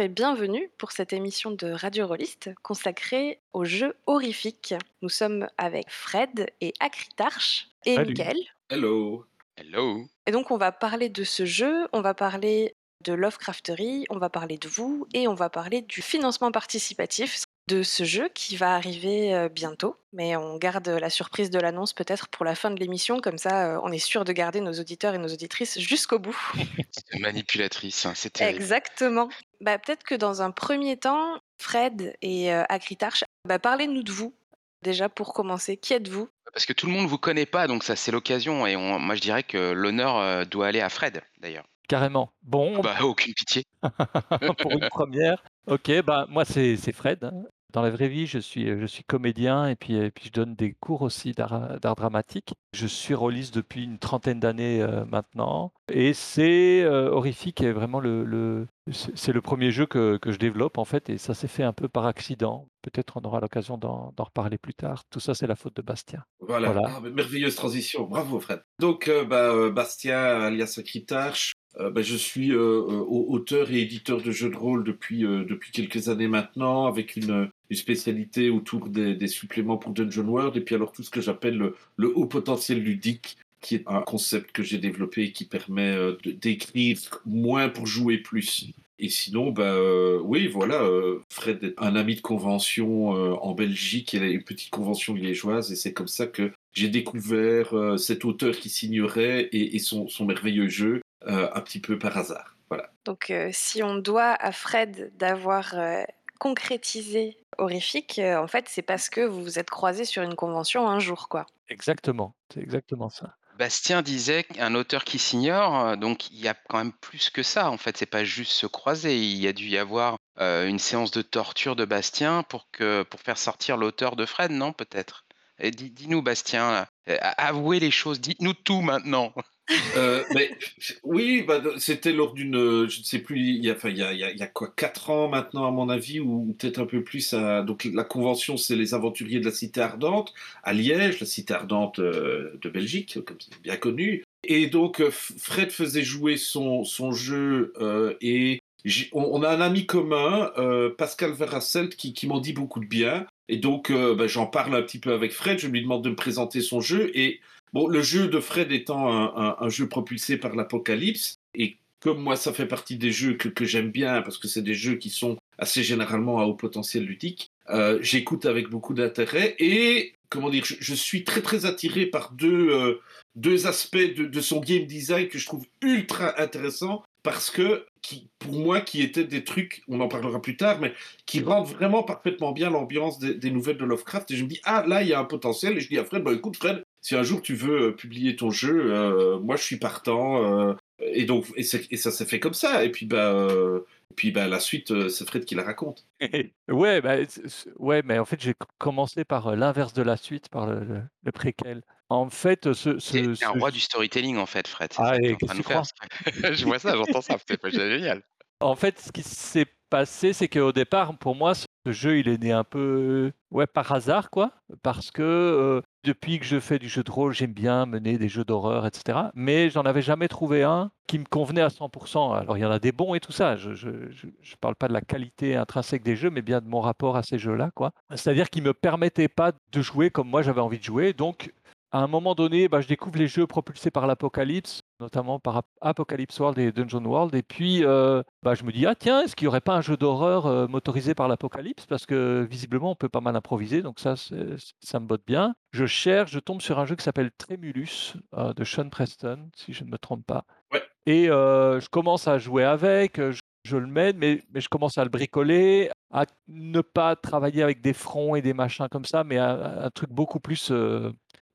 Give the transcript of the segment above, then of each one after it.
Et bienvenue pour cette émission de Radio Rolliste consacrée aux jeux horrifiques. Nous sommes avec Fred et Acritarch et Salut. Mickaël. Hello. Hello. Et donc on va parler de ce jeu, on va parler de Lovecraftery, on va parler de vous et on va parler du financement participatif de ce jeu qui va arriver euh, bientôt. Mais on garde la surprise de l'annonce peut-être pour la fin de l'émission, comme ça euh, on est sûr de garder nos auditeurs et nos auditrices jusqu'au bout. C'est manipulatrice, hein, terrible. Exactement. Bah, peut-être que dans un premier temps, Fred et euh, Acritarch, bah, parlez-nous de vous. Déjà pour commencer, qui êtes-vous? Parce que tout le monde vous connaît pas, donc ça c'est l'occasion. Et on- moi je dirais que l'honneur euh, doit aller à Fred, d'ailleurs. Carrément. Bon, Bah aucune pitié. pour une première. Ok, bah moi c'est c'est Fred. Dans la vraie vie, je suis, je suis comédien et puis, et puis je donne des cours aussi d'art dramatique. Je suis rôliste depuis une trentaine d'années euh, maintenant. Et c'est euh, horrifique et vraiment le, le c'est le premier jeu que, que je développe en fait et ça s'est fait un peu par accident. Peut-être on aura l'occasion d'en reparler plus tard. Tout ça c'est la faute de Bastien. Voilà. Voilà. Ah, merveilleuse transition. Bravo, Fred. Donc, euh, bah, euh, Bastien, alias Acritarch, euh, bah, je suis euh, euh, au- auteur et éditeur de jeux de rôle depuis, euh, depuis quelques années maintenant, avec une, une spécialité autour des, suppléments pour Dungeon World, et puis alors tout ce que j'appelle le, haut potentiel ludique, qui est un concept que j'ai développé et qui permet euh, d'écrire moins pour jouer plus. Et sinon, bah, euh, oui, voilà, euh, Fred est un ami de convention en Belgique, il a une petite convention liégeoise, et c'est comme ça que j'ai découvert cet auteur qui signerait et, son, son merveilleux jeu un petit peu par hasard. Voilà. Donc si on doit à Fred d'avoir concrétisé Horrifique, euh, en fait c'est parce que vous vous êtes croisés sur une convention un jour, quoi. Exactement, c'est exactement ça. Bastien disait qu'un auteur qui s'ignore, euh, donc il y a quand même plus que ça. En fait, c'est pas juste se croiser. Il y a dû y avoir euh, une séance de torture de Bastien pour que pour faire sortir l'auteur de Fred, non Peut-être? Dis-nous, Bastien, là, avouez les choses. Dites-nous tout maintenant. Euh, mais oui, bah, c'était lors d'une, euh, je ne sais plus, il y a, il y a, quoi, quatre ans maintenant à mon avis, ou peut-être un peu plus. Donc la convention, c'est les aventuriers de la Cité Ardente à Liège, la Cité Ardente euh, de Belgique, comme c'est bien connu. Et donc Fred faisait jouer son, jeu et on, a un ami commun, Pascal Verrasselt, qui, m'en dit beaucoup de bien. Et donc bah, j'en parle un petit peu avec Fred, je lui demande de me présenter son jeu et Bon, le jeu de Fred étant un, jeu propulsé par l'Apocalypse, et comme moi ça fait partie des jeux que, j'aime bien, parce que c'est des jeux qui sont assez généralement à haut potentiel ludique, euh, j'écoute avec beaucoup d'intérêt, et comment dire, je, suis très très attiré par deux, euh, deux aspects de, son game design que je trouve ultra intéressants, parce que qui, pour moi, qui étaient des trucs, on en parlera plus tard, mais qui rendent vraiment parfaitement bien l'ambiance des, des nouvelles de Lovecraft. Et je me dis, ah, là, il y a un potentiel. Et je dis à Fred, bah, écoute, Fred, si un jour tu veux euh, publier ton jeu, euh, moi, je suis partant. euh, et donc, et, ça s'est fait comme ça. Et puis, bah, euh, et puis bah, la suite, euh, c'est Fred qui la raconte. Ouais, bah, ouais, mais en fait, j'ai commencé par l'inverse de la suite, par le, le- le préquel. En fait, ce, un roi du storytelling en fait, Fred. C'est Ah, ça et que tu. Je vois ça, j'entends ça. C'est pas génial. en fait, ce qui s'est passé, c'est qu'au départ, pour moi, ce jeu, il est né un peu, ouais, par hasard, quoi, parce que euh, depuis que je fais du jeu de rôle, j'aime bien mener des jeux d'horreur, etc. Mais j'en avais jamais trouvé un qui me convenait à 100%. Alors, il y en a des bons et tout ça. Je, je parle pas de la qualité intrinsèque des jeux, mais bien de mon rapport à ces jeux-là, quoi. C'est-à-dire qu'ils me permettaient pas de jouer comme moi j'avais envie de jouer. Donc, à un moment donné, bah, je découvre les jeux propulsés par l'Apocalypse, notamment par Ap- Apocalypse World et Dungeon World. Et puis, euh, bah, je me dis, ah tiens, est-ce qu'il n'y aurait pas un jeu d'horreur euh, motorisé par l'Apocalypse? Parce que visiblement, on peut pas mal improviser, donc ça, ça me botte bien. Je cherche, je tombe sur un jeu qui s'appelle Tremulus euh, de Sean Preston, si je ne me trompe pas. Ouais. Et je commence à jouer avec, je, je le mène, mais, mais je commence à le bricoler, à ne pas travailler avec des fronts et des machins comme ça, mais à- à un truc beaucoup plus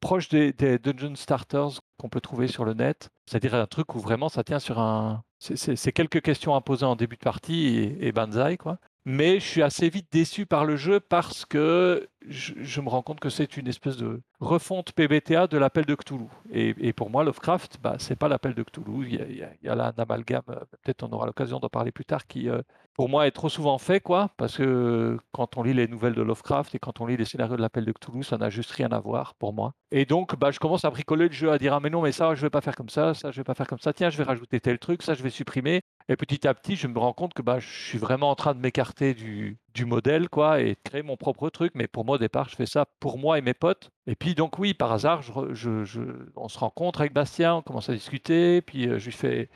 proche des, des dungeon starters qu'on peut trouver sur le net. C'est-à-dire un truc où vraiment ça tient sur un. c'est- quelques questions à poser en début de partie et, et banzai, quoi. Mais je suis assez vite déçu par le jeu parce que je, me rends compte que c'est une espèce de refonte PBTA de l'appel de Cthulhu. Et, pour moi, Lovecraft, bah, c'est pas l'appel de Cthulhu. Il y a, là un amalgame, euh, peut-être on aura l'occasion d'en parler plus tard, qui, euh, pour moi, est trop souvent fait, quoi. Parce que quand on lit les nouvelles de Lovecraft et quand on lit les scénarios de l'appel de Cthulhu, ça n'a juste rien à voir pour moi. Et donc, bah, je commence à bricoler le jeu, à dire ah mais non, mais ça, je vais pas faire comme ça, ça, je vais pas faire comme ça. Tiens, je vais rajouter tel truc, ça, je vais supprimer. Et petit à petit, je me rends compte que bah, je suis vraiment en train de m'écarter du, du modèle, quoi, et de créer mon propre truc. Mais pour moi, au départ, je fais ça pour moi et mes potes. Et puis, donc, oui, par hasard, on se rencontre avec Bastien, on commence à discuter, puis euh, je, lui fais,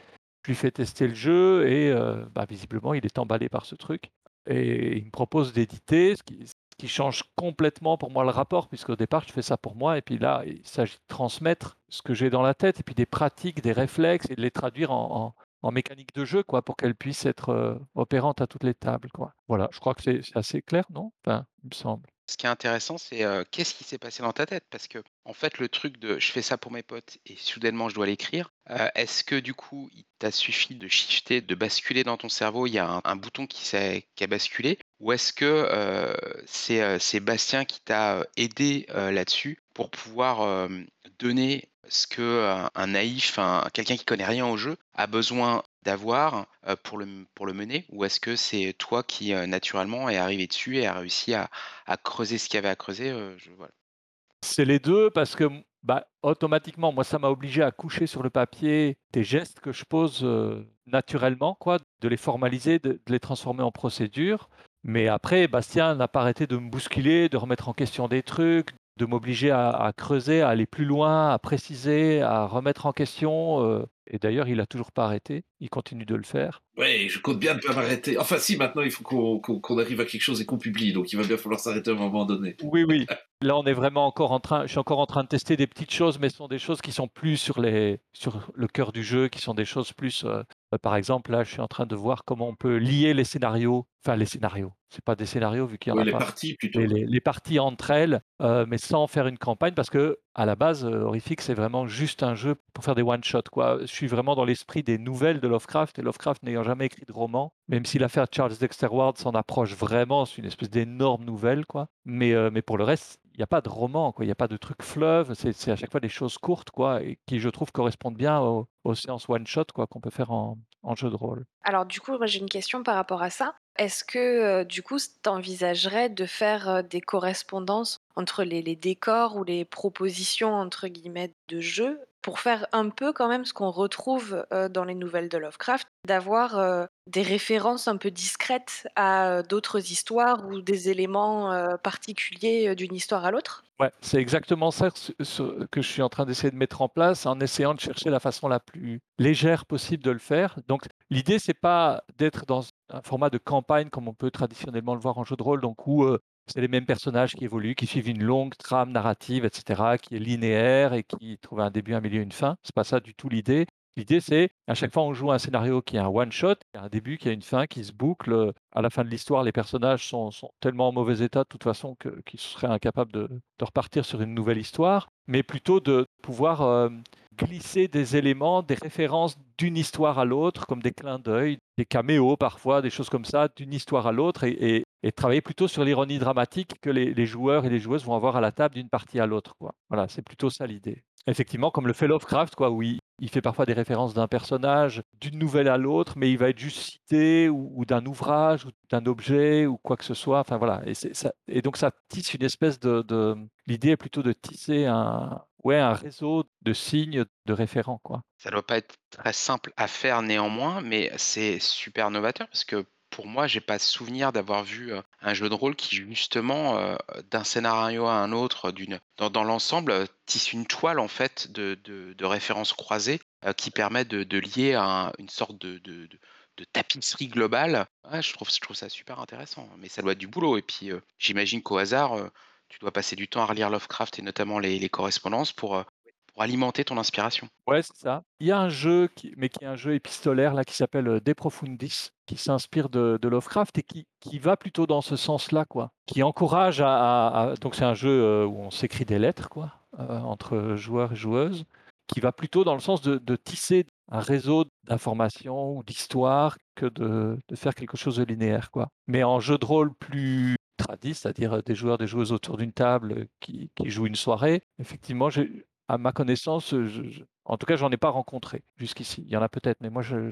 je lui fais tester le jeu, et euh, bah, visiblement, il est emballé par ce truc. Et il me propose d'éditer, ce qui, change complètement pour moi le rapport, puisqu'au départ, je fais ça pour moi, et puis là, il s'agit de transmettre ce que j'ai dans la tête, et puis des pratiques, des réflexes, et de les traduire en en mécanique de jeu, quoi, pour qu'elle puisse être euh, opérante à toutes les tables, quoi. Voilà, je crois que c'est assez clair, non? Enfin, il me semble. Ce qui est intéressant, c'est euh, qu'est-ce qui s'est passé dans ta tête? Parce que, en fait, le truc de je fais ça pour mes potes et soudainement je dois l'écrire, euh, est-ce que du coup, il t'a suffi de shifter, de basculer dans ton cerveau? Il y a un, un bouton qui, s'est- qui a basculé? Ou est-ce que euh, c'est euh, c'est Bastien qui t'a aidé euh, là-dessus pour pouvoir euh, donner ce que un, un naïf, un, quelqu'un qui connaît rien au jeu, a besoin d'avoir euh, pour, le, pour le mener? Ou est-ce que c'est toi qui, euh, naturellement, est arrivé dessus et a réussi à, creuser ce qu'il y avait à creuser euh. C'est les deux parce que bah, automatiquement, moi, ça m'a obligé à coucher sur le papier des gestes que je pose euh, naturellement, quoi, de les formaliser, de, de les transformer en procédure. Mais après, Bastien n'a pas arrêté de me bousculer, de remettre en question des trucs, de m'obliger à, creuser, à aller plus loin, à préciser, à remettre en question. euh, et d'ailleurs, il n'a toujours pas arrêté. Il continue de le faire. Ouais, je compte bien ne pas m'arrêter. Enfin, si, maintenant, il faut qu'on qu'on arrive à quelque chose et qu'on publie. Donc, il va bien falloir s'arrêter à un moment donné. Oui, oui. Là, on est vraiment encore en train. Je suis encore en train de tester des petites choses, mais ce sont des choses qui sont plus sur les, sur le cœur du jeu, qui sont des choses plus. euh, euh, par exemple, là, je suis en train de voir comment on peut lier les scénarios. Enfin, les scénarios. C'est pas des scénarios vu qu'il y en Ouais, a les pas. parties, plutôt. Les, parties entre elles, euh, mais sans faire une campagne, parce que à la base, Horrific, c'est vraiment juste un jeu pour faire des one-shots. Quoi. Je suis vraiment dans l'esprit des nouvelles de Lovecraft, et Lovecraft n'ayant jamais écrit de roman, même si l'affaire Charles Dexter Ward s'en approche vraiment, c'est une espèce d'énorme nouvelle. Quoi. Mais, euh, mais pour le reste, il n'y a pas de roman, quoi. il n'y a pas de truc fleuve, c'est à chaque fois des choses courtes, quoi, qui, je trouve, correspondent bien aux, séances one-shot quoi, qu'on peut faire en, jeu de rôle. Alors du coup, j'ai une question par rapport à ça. Est-ce que euh, du coup, tu envisagerais de faire euh, des correspondances entre les, décors ou les propositions entre guillemets de jeu pour faire un peu quand même ce qu'on retrouve euh, dans les nouvelles de Lovecraft, d'avoir euh, des références un peu discrètes à euh, d'autres histoires ou des éléments particuliers d'une histoire à l'autre? Ouais, c'est exactement ça que je suis en train d'essayer de mettre en place en essayant de chercher la façon la plus légère possible de le faire. Donc, l'idée, c'est pas d'être dans un format de campagne comme on peut traditionnellement le voir en jeu de rôle, donc où c'est les mêmes personnages qui évoluent, qui suivent une longue trame narrative, etc., qui est linéaire et qui trouve un début, un milieu, une fin. C'est pas ça du tout l'idée. L'idée, c'est à chaque fois on joue un scénario qui est un one-shot, qui a un début, qui a une fin, qui se boucle. À la fin de l'histoire, les personnages sont, sont tellement en mauvais état de toute façon qu'ils seraient incapables de, de repartir sur une nouvelle histoire, mais plutôt de pouvoir euh, glisser des éléments, des références d'une histoire à l'autre, comme des clins d'œil, des caméos parfois, des choses comme ça, d'une histoire à l'autre, et- et travailler plutôt sur l'ironie dramatique que les, joueurs et les joueuses vont avoir à la table d'une partie à l'autre. Voilà, c'est plutôt ça l'idée. Effectivement, comme le fait Lovecraft, quoi, où il, fait parfois des références d'un personnage, d'une nouvelle à l'autre, mais il va être juste cité ou, d'un ouvrage ou d'un objet ou quoi que ce soit. Enfin voilà, et, donc ça tisse une espèce de. de- L'idée est plutôt de tisser un, ouais, un réseau de signes de référents. Ça doit pas être très simple à faire néanmoins, mais c'est super novateur parce que pour moi, j'ai pas souvenir d'avoir vu un jeu de rôle qui justement d'un scénario à un autre, d'une dans, l'ensemble tisse une toile en fait de, de- références croisées qui permet de, de lier un- une sorte de, de- tapisserie globale. Je trouve je trouve ça super intéressant, mais ça doit être du boulot. Et puis j'imagine qu'au hasard, tu dois passer du temps à relire Lovecraft et notamment les, correspondances pour pour alimenter ton inspiration. Ouais, c'est ça. Il y a un jeu, mais qui est un jeu épistolaire là, qui s'appelle euh, De Profundis, qui s'inspire de, Lovecraft et qui, qui va plutôt dans ce sens-là, quoi. Qui encourage à, donc c'est un jeu euh, où on s'écrit des lettres, quoi, euh, entre joueurs et joueuses, qui va plutôt dans le sens de, de tisser un réseau d'informations ou d'histoires que de, de faire quelque chose de linéaire, quoi. Mais en jeu de rôle plus tradit, c'est-à-dire des joueurs, des joueuses autour d'une table qui, qui jouent une soirée, effectivement, j'ai, à ma connaissance, je- en tout cas, j'en ai pas rencontré jusqu'ici. Il y en a peut-être, mais moi, je ne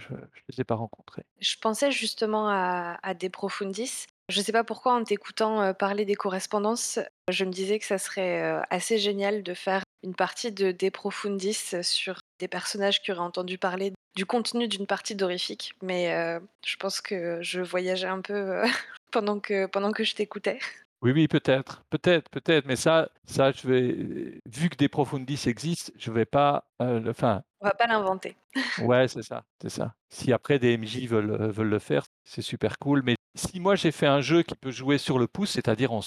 les ai pas rencontrés. Je pensais justement à, à De Profundis. Je ne sais pas pourquoi, en t'écoutant euh, parler des correspondances, je me disais que ça serait euh, assez génial de faire une partie de De Profundis sur des personnages qui auraient entendu parler du contenu d'une partie d'Horrifique, mais je pense que je voyageais un peu, pendant que pendant que je t'écoutais. Oui, oui, peut-être, peut-être, peut-être, mais ça ça je vais vu que des Profundis existent, je vais pas, heu, le enfin On va pas l'inventer. Ouais, c'est ça, c'est ça. Si après des MJ veulent, heu, veulent le faire, c'est super cool, mais si moi j'ai fait un jeu qui peut jouer sur le pouce, c'est-à-dire on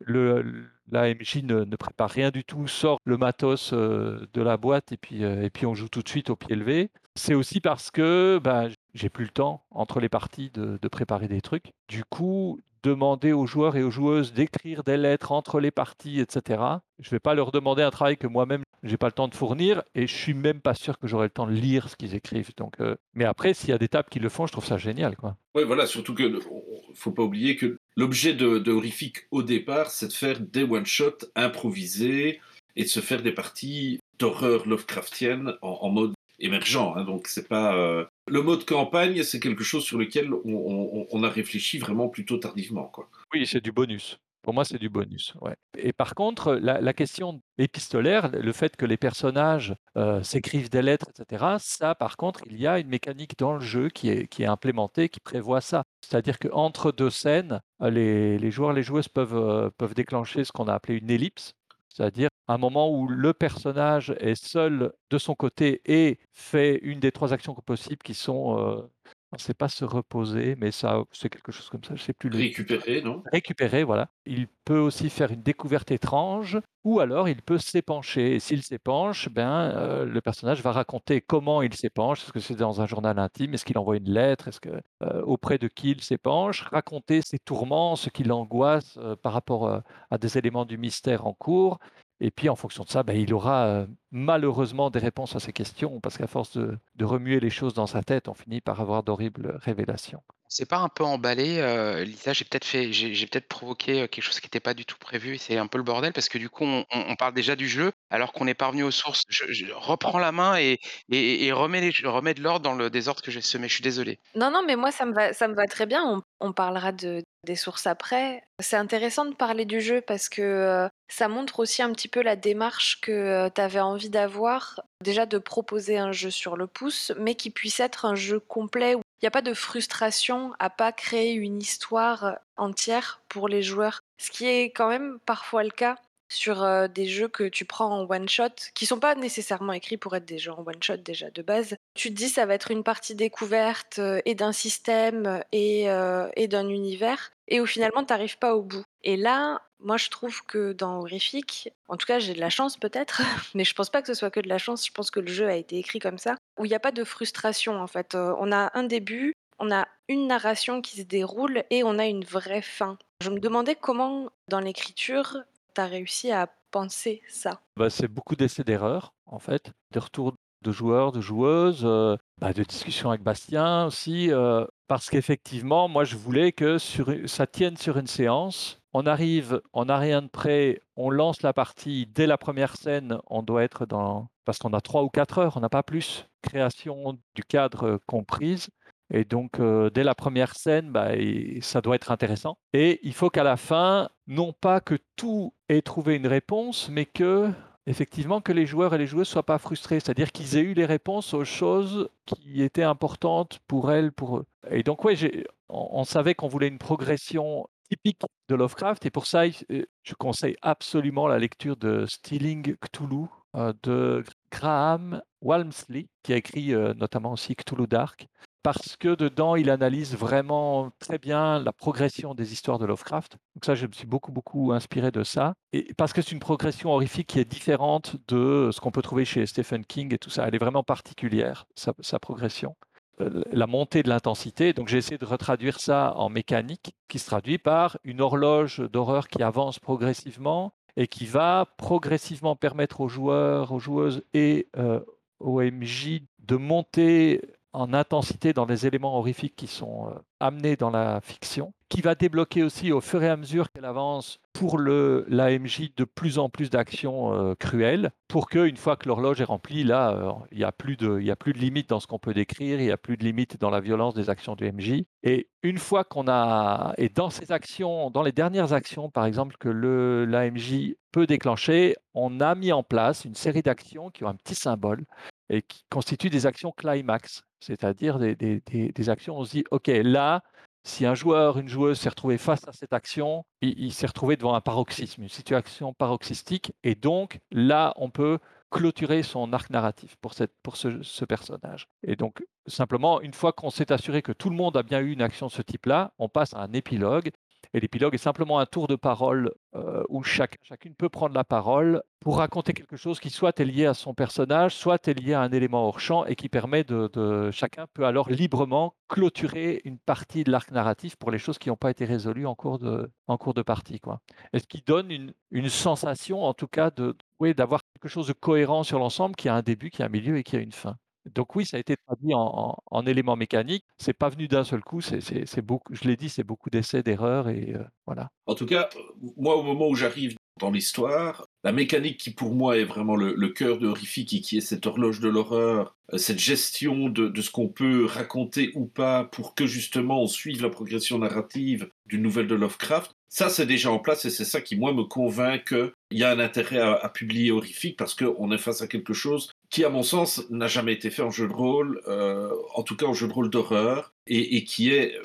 le la MJ ne ne prépare rien du tout, sort le matos, heu, de la boîte et puis, heu et puis on joue tout de suite au pied levé. C'est aussi parce que, bah, j'ai plus le temps entre les parties de de préparer des trucs. Du coup, demander aux joueurs et aux joueuses d'écrire des lettres entre les parties et cetera, je vais pas leur demander un travail que moi-même j'ai pas le temps de fournir et je suis même pas sûr que j'aurai le temps de lire ce qu'ils écrivent. Donc, heu, mais après, s'il y a des tables qui le font, je trouve ça génial, quoi. Ouais, voilà, surtout que on- faut pas oublier que l'objet de, Horrifique au départ, c'est de faire des one-shots improvisés et de se faire des parties d'horreur Lovecraftienne en, en mode émergent. hein. donc c'est pas euh, le mode campagne, c'est quelque chose sur lequel on, a réfléchi vraiment plutôt tardivement, quoi. Oui, c'est du bonus. Pour moi, c'est du bonus, ouais. Et par contre, la question épistolaire, le fait que les personnages, heu, s'écrivent des lettres et cetera, ça, par contre, il y a une mécanique dans le jeu qui est implémentée, qui prévoit ça. C'est-à-dire qu'entre 2 scènes, heu, les les joueurs, les joueuses heu, peuvent déclencher ce qu'on a appelé une ellipse, c'est-à-dire un moment où le personnage est seul de son côté et fait une des 3 actions possibles qui sont, heu, c'est pas se reposer, mais ça c'est quelque chose comme ça, je sais plus le Récupérer, non? Récupérer, voilà. Il peut aussi faire une découverte étrange ou alors il peut s'épancher et s'il s'épanche, ben, heu, le personnage va raconter comment il s'épanche. Est-ce que c'est dans un journal intime? Est-ce qu'il envoie une lettre? Est-ce que, heu, auprès de qui il s'épanche? Raconter ses tourments, ce qui l'angoisse, heu, par rapport, à des éléments du mystère en cours et puis en fonction de ça, ben, il aura, heu, malheureusement des réponses à ces questions parce qu'à force de de remuer les choses dans sa tête, on finit par avoir d'horribles révélations. C'est pas un peu emballé, heu, Lisa, j'ai peut-être fait j'ai j'ai peut-être provoqué, heu, quelque chose qui était pas du tout prévu et c'est un peu le bordel parce que du coup on on on parle déjà du jeu alors qu'on est pas revenu aux sources. Je je reprends la main et et et remets les remets de l'ordre dans le désordre que j'ai semé, je suis désolé. Non, non, mais moi ça me va ça me va très bien. On on parlera de des sources après. C'est intéressant de parler du jeu parce que, heu, ça montre aussi un petit peu la démarche que, tu avais envie d'avoir. Déjà de proposer un jeu sur le pouce, mais qui puisse être un jeu complet où il y a pas de frustration à pas créer une histoire, entière pour les joueurs. Ce qui est quand même parfois le cas sur, des jeux que tu prends en one shot, qui sont pas nécessairement écrits pour être des jeux en one shot déjà de base. Tu te dis ça va être une partie découverte, et d'un système, et d'un univers et où finalement tu arrives pas au bout. Et là, moi je trouve que dans Horrifique, en tout cas j'ai de la chance peut-être, mais je pense pas que ce soit que de la chance, je pense que le jeu a été écrit comme ça, où il y a pas de frustration en fait. On a un début, on a une narration qui se déroule et on a une vraie fin. Je me demandais comment dans l'écriture tu réussi à penser ça? Bah, c'est beaucoup d'essais d'erreurs, en fait, des retours de joueurs, de joueuses, heu, bah, de discussions avec Bastien aussi, heu, parce qu'effectivement, moi, je voulais que ça tienne sur une séance. On arrive, on n'a rien de prêt, on lance la partie. Dès la première scène, on doit être dans parce qu'on a 3 ou 4 heures, on n'a pas plus. Création du cadre, comprise et donc heu, dès la première scène, bah ça doit être intéressant et il faut qu'à la fin, non pas que tout ait trouvé une réponse, mais que effectivement, que les joueurs et les joueuses soient pas frustrés. C'est-à-dire qu'ils aient eu les réponses aux choses qui étaient importantes pour elles, pour eux. Et donc ouais, on on savait qu'on voulait une progression typique de Lovecraft. Et pour ça, heu, je conseille absolument la lecture de Stealing Cthulhu, heu, de Graham Walmsley, qui a écrit, heu, notamment aussi Cthulhu Dark parce que dedans, il analyse vraiment très bien la progression des histoires de Lovecraft. Donc ça, je me suis beaucoup, beaucoup inspiré de ça. Et parce que c'est une progression horrifique qui est différente de ce qu'on peut trouver chez Stephen King et tout ça. Elle est vraiment particulière, sa, progression. Euh, La montée de l'intensité. Donc j'ai essayé de retraduire ça en mécanique, qui se traduit par une horloge d'horreur qui avance progressivement et qui va progressivement permettre aux joueurs, aux joueuses et euh, MJ de monter en intensité dans les éléments horrifiques qui sont euh, amenés dans la fiction, qui va débloquer aussi au fur et à mesure qu'elle avance pour l'AMJ de plus en plus d'actions euh, cruelles, pour que une fois que l'horloge est remplie, là, euh, il n'y a plus de y a plus de limite dans ce qu'on peut décrire, il n'y a plus de limite dans la violence des actions du MJ. Et une fois qu'on a et dans ces actions, dans les dernières actions, par exemple que l'AMJ peut déclencher, on a mis en place une série d'actions qui ont un petit symbole et qui constituent des actions climax, c'est-à-dire des, actions où on se dit, OK, là, si un joueur, une joueuse s'est retrouvé face à cette action, il, il s'est retrouvé devant un paroxysme, une situation paroxystique, et donc là, on peut clôturer son arc narratif pour, cette, pour ce, ce personnage. Et donc, simplement, une fois qu'on s'est assuré que tout le monde a bien eu une action de ce type-là, on passe à un épilogue et l'épilogue est simplement un tour de parole euh, où chacun, chacune peut prendre la parole pour raconter quelque chose qui soit est lié à son personnage, soit est lié à un élément hors champ et qui permet de, chacun peut alors librement clôturer une partie de l'arc narratif pour les choses qui n'ont pas été résolues en cours de, en cours de partie. Quoi. Et ce qui donne une, une sensation, en tout cas, de, oui, d'avoir quelque chose de cohérent sur l'ensemble, qui a un début, qui a un milieu et qui a une fin. Donc oui, ça a été traduit en, en, en éléments mécaniques. C'est pas venu d'un seul coup. C'est beaucoup. Je l'ai dit, c'est beaucoup d'essais, d'erreurs et euh, voilà. En tout cas, moi, au moment où j'arrive dans l'histoire, la mécanique qui pour moi est vraiment le, cœur de Horrifique et qui est cette horloge de l'horreur, euh, cette gestion de ce qu'on peut raconter ou pas pour que justement on suive la progression narrative d'une nouvelle de Lovecraft, ça c'est déjà en place et c'est ça qui moi me convainc qu'il y a un intérêt à, publier Horrifique parce qu'on est face à quelque chose qui, à mon sens, n'a jamais été fait en jeu de rôle, euh, en tout cas en jeu de rôle d'horreur, et, qui est,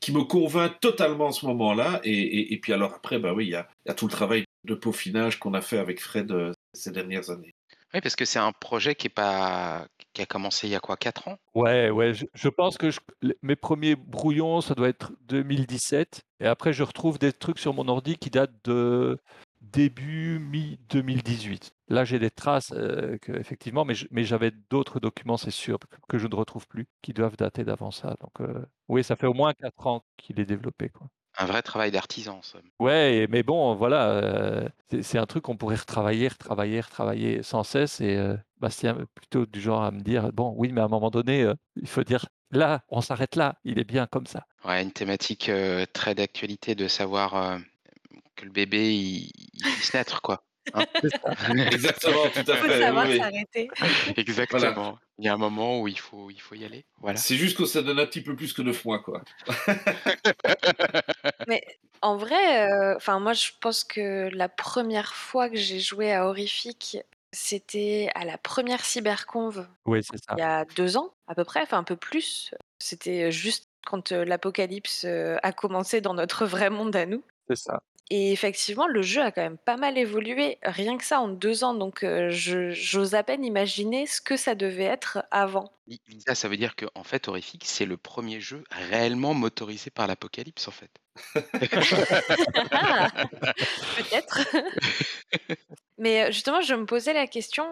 qui me convainc totalement en ce moment-là. Et, puis alors après, bah oui, il y a, tout le travail de peaufinage qu'on a fait avec Fred euh, ces dernières années. Oui, parce que c'est un projet qui est pas qui a commencé il y a quoi, 4 ans? Ouais, ouais. Je, je pense que je, mes premiers brouillons, ça doit être 2017. Et après, je retrouve des trucs sur mon ordi qui datent de début mi-2018. Là, j'ai des traces, euh, que, effectivement, mais, mais j'avais d'autres documents, c'est sûr, que je ne retrouve plus, qui doivent dater d'avant ça. Donc, euh, oui, ça fait au moins quatre ans qu'il est développé. Quoi. Un vrai travail d'artisan, ça. Ouais, mais bon, voilà, euh, c'est un truc qu'on pourrait retravailler, retravailler, retravailler sans cesse. Et Bastien, plutôt du genre à me dire, bon, oui, mais à un moment donné, euh, il faut dire, là, on s'arrête là, il est bien comme ça. Ouais, une thématique euh, très d'actualité de savoir euh, que le bébé, il, il puisse naître, quoi. Hein Exactement, tout à faut fait. savoir oui, s'arrêter. Exactement. Voilà. Il y a un moment où il faut, il faut y aller. Voilà. C'est juste que ça donne un petit peu plus que 9 mois, quoi. Mais en vrai, enfin moi je pense que la première fois que j'ai joué à Horrifique, c'était à la première cyberconve Oui, c'est ça. il y a deux ans à peu près, enfin un peu plus. C'était juste quand euh, l'apocalypse euh, a commencé dans notre vrai monde à nous. C'est ça. Et effectivement, le jeu a quand même pas mal évolué, rien que ça en deux ans. Donc, euh, j'ose à peine imaginer ce que ça devait être avant. Li- Lisa, ça veut dire que en fait, Horrifique, c'est le premier jeu réellement motorisé par l'apocalypse, en fait. Ah, Peut-être. Mais euh, justement, je me posais la question.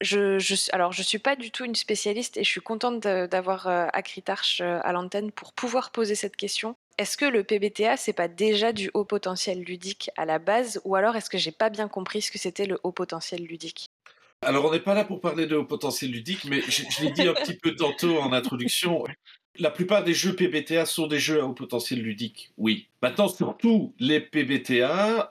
Je, je, alors, je suis pas du tout une spécialiste et je suis contente d'avoir euh, euh, à l'antenne pour pouvoir poser cette question. Est-ce que le PBTA, c'est pas déjà du haut potentiel ludique à la base ou alors est-ce que j'ai pas bien compris ce que c'était le haut potentiel ludique? Alors, on n'est pas là pour parler de haut potentiel ludique, mais je, je l'ai dit un petit peu tantôt en introduction. La plupart des jeux PBTA sont des jeux à haut potentiel ludique, oui. Maintenant, surtout, les PBTA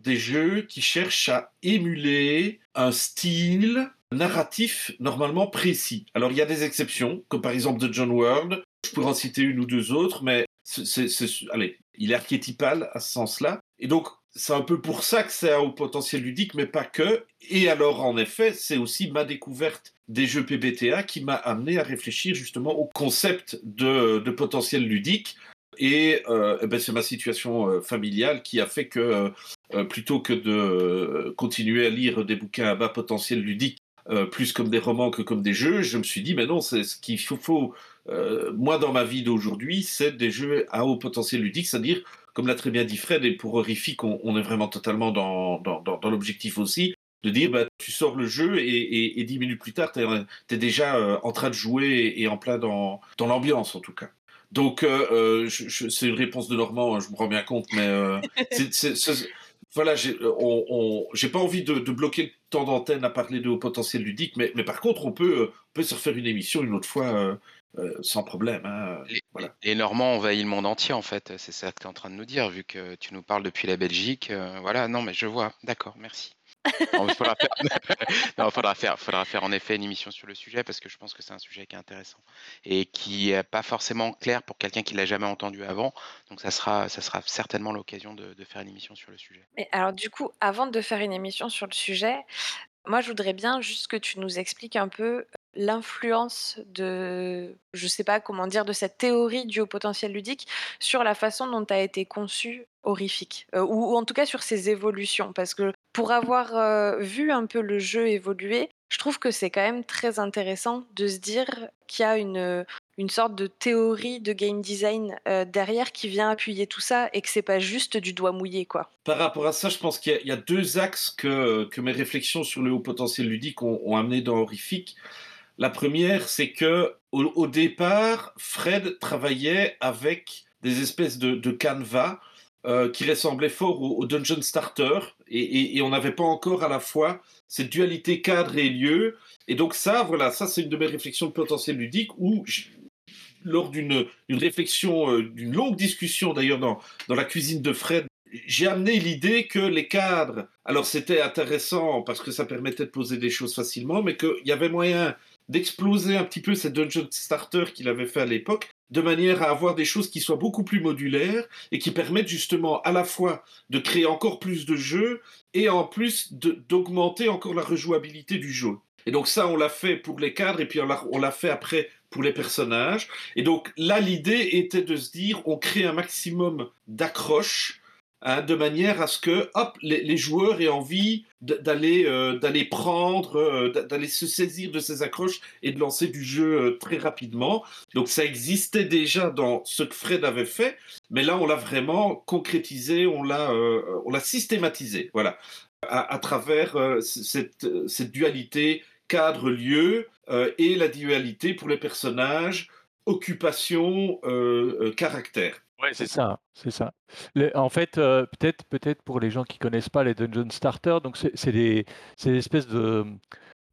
des jeux qui cherchent à émuler un style narratif normalement précis. Alors, il y a des exceptions, comme par exemple The John World. Je pourrais en citer une ou deux autres, mais c'est, allez, il est archétypal à ce sens-là. Et donc, c'est un peu pour ça que c'est haut potentiel ludique, mais pas que. Et alors, en effet, c'est aussi ma découverte des jeux PBTA qui m'a amené à réfléchir justement au concept de potentiel ludique. Et euh, eh ben, c'est ma situation euh, familiale qui a fait que, euh, plutôt que de continuer à lire des bouquins à bas potentiel ludique, plus comme des romans que comme des jeux, je me suis dit, mais non, c'est ce qu'il faut, moi dans ma vie d'aujourd'hui, c'est des jeux à haut potentiel ludique, c'est-à-dire comme l'a très bien dit Fred, et pour Horrifique, on, est vraiment totalement dans, dans, l'objectif aussi, de dire, bah, tu sors le jeu et, dix minutes plus tard, tu es, déjà en train de jouer et, et en plein dans, dans l'ambiance, en tout cas. Donc, euh, euh, je, je, c'est une réponse de Normand, hein, je me rends bien compte, mais euh, c'est, c'est, c'est, voilà, j'ai on, on, j'ai pas envie de, de, bloquer le temps d'antenne à parler de haut potentiel ludique, mais, mais par contre, on peut, on peut se refaire une émission une autre fois euh, euh, sans problème. Hein, les, voilà. les Normands envahissent le monde entier, en fait. C'est ça que tu es en train de nous dire, vu que tu nous parles depuis la Belgique. Euh, voilà, non, mais je vois. D'accord, merci. Non, il faudra, faire... non, faudra, faire, faudra faire en effet une émission sur le sujet parce que je pense que c'est un sujet qui est intéressant et qui n'est pas forcément clair pour quelqu'un qui l'a jamais entendu avant. Donc ça sera, ça sera certainement l'occasion de, de, faire une émission sur le sujet. Mais alors du coup, avant de faire une émission sur le sujet, Moi, je voudrais bien juste que tu nous expliques un peu l'influence de, je sais pas comment dire, de cette théorie du haut potentiel ludique sur la façon dont a été conçu Horrifique, euh, ou, ou en tout cas sur ses évolutions, parce que pour avoir vu un peu le jeu évoluer, je trouve que c'est quand même très intéressant de se dire qu'il y a une, une sorte de théorie de game design derrière qui vient appuyer tout ça et que c'est pas juste du doigt mouillé quoi. Par rapport à ça, je pense qu'il y, a- deux axes que, que mes réflexions sur le haut potentiel ludique ont, amené dans Horrifique. La première, c'est que au, au départ, Fred travaillait avec des espèces de, de canevas euh, qui ressemblaient fort au, au Dungeon Starter et, et- et on n'avait pas encore à la fois cette dualité cadre et lieu. Et donc ça, voilà, ça c'est une de mes réflexions de potentiel ludique où je- lors d'une réflexion, euh, d'une longue discussion d'ailleurs dans, dans la cuisine de Fred, j'ai amené l'idée que les cadres, alors c'était intéressant parce que ça permettait de poser des choses facilement, mais qu'il y avait moyen d'exploser un petit peu cette dungeon starter qu'il avait fait à l'époque, de manière à avoir des choses qui soient beaucoup plus modulaires et qui permettent justement à la fois de créer encore plus de jeux et en plus d'augmenter encore la rejouabilité du jeu. Et donc ça, on l'a fait pour les cadres et puis on l'a fait après pour les personnages. Et donc là, l'idée était de se dire, on crée un maximum d'accroches hein, de manière à ce que hop, les, joueurs aient envie euh, d'aller prendre, euh, d'aller se saisir de ces accroches et de lancer du jeu euh, très rapidement. Donc ça existait déjà dans ce que Fred avait fait, mais là on l'a vraiment concrétisé, on l'a systématisé, voilà, à, à travers cette, cette dualité cadre-lieu et la dualité pour les personnages occupation, caractère. Ouais, c'est ça, c'est ça. En fait, euh, peut-être, peut-être pour les gens qui connaissent pas les Dungeon Starter, donc c'est c'est des, c'est des espèces de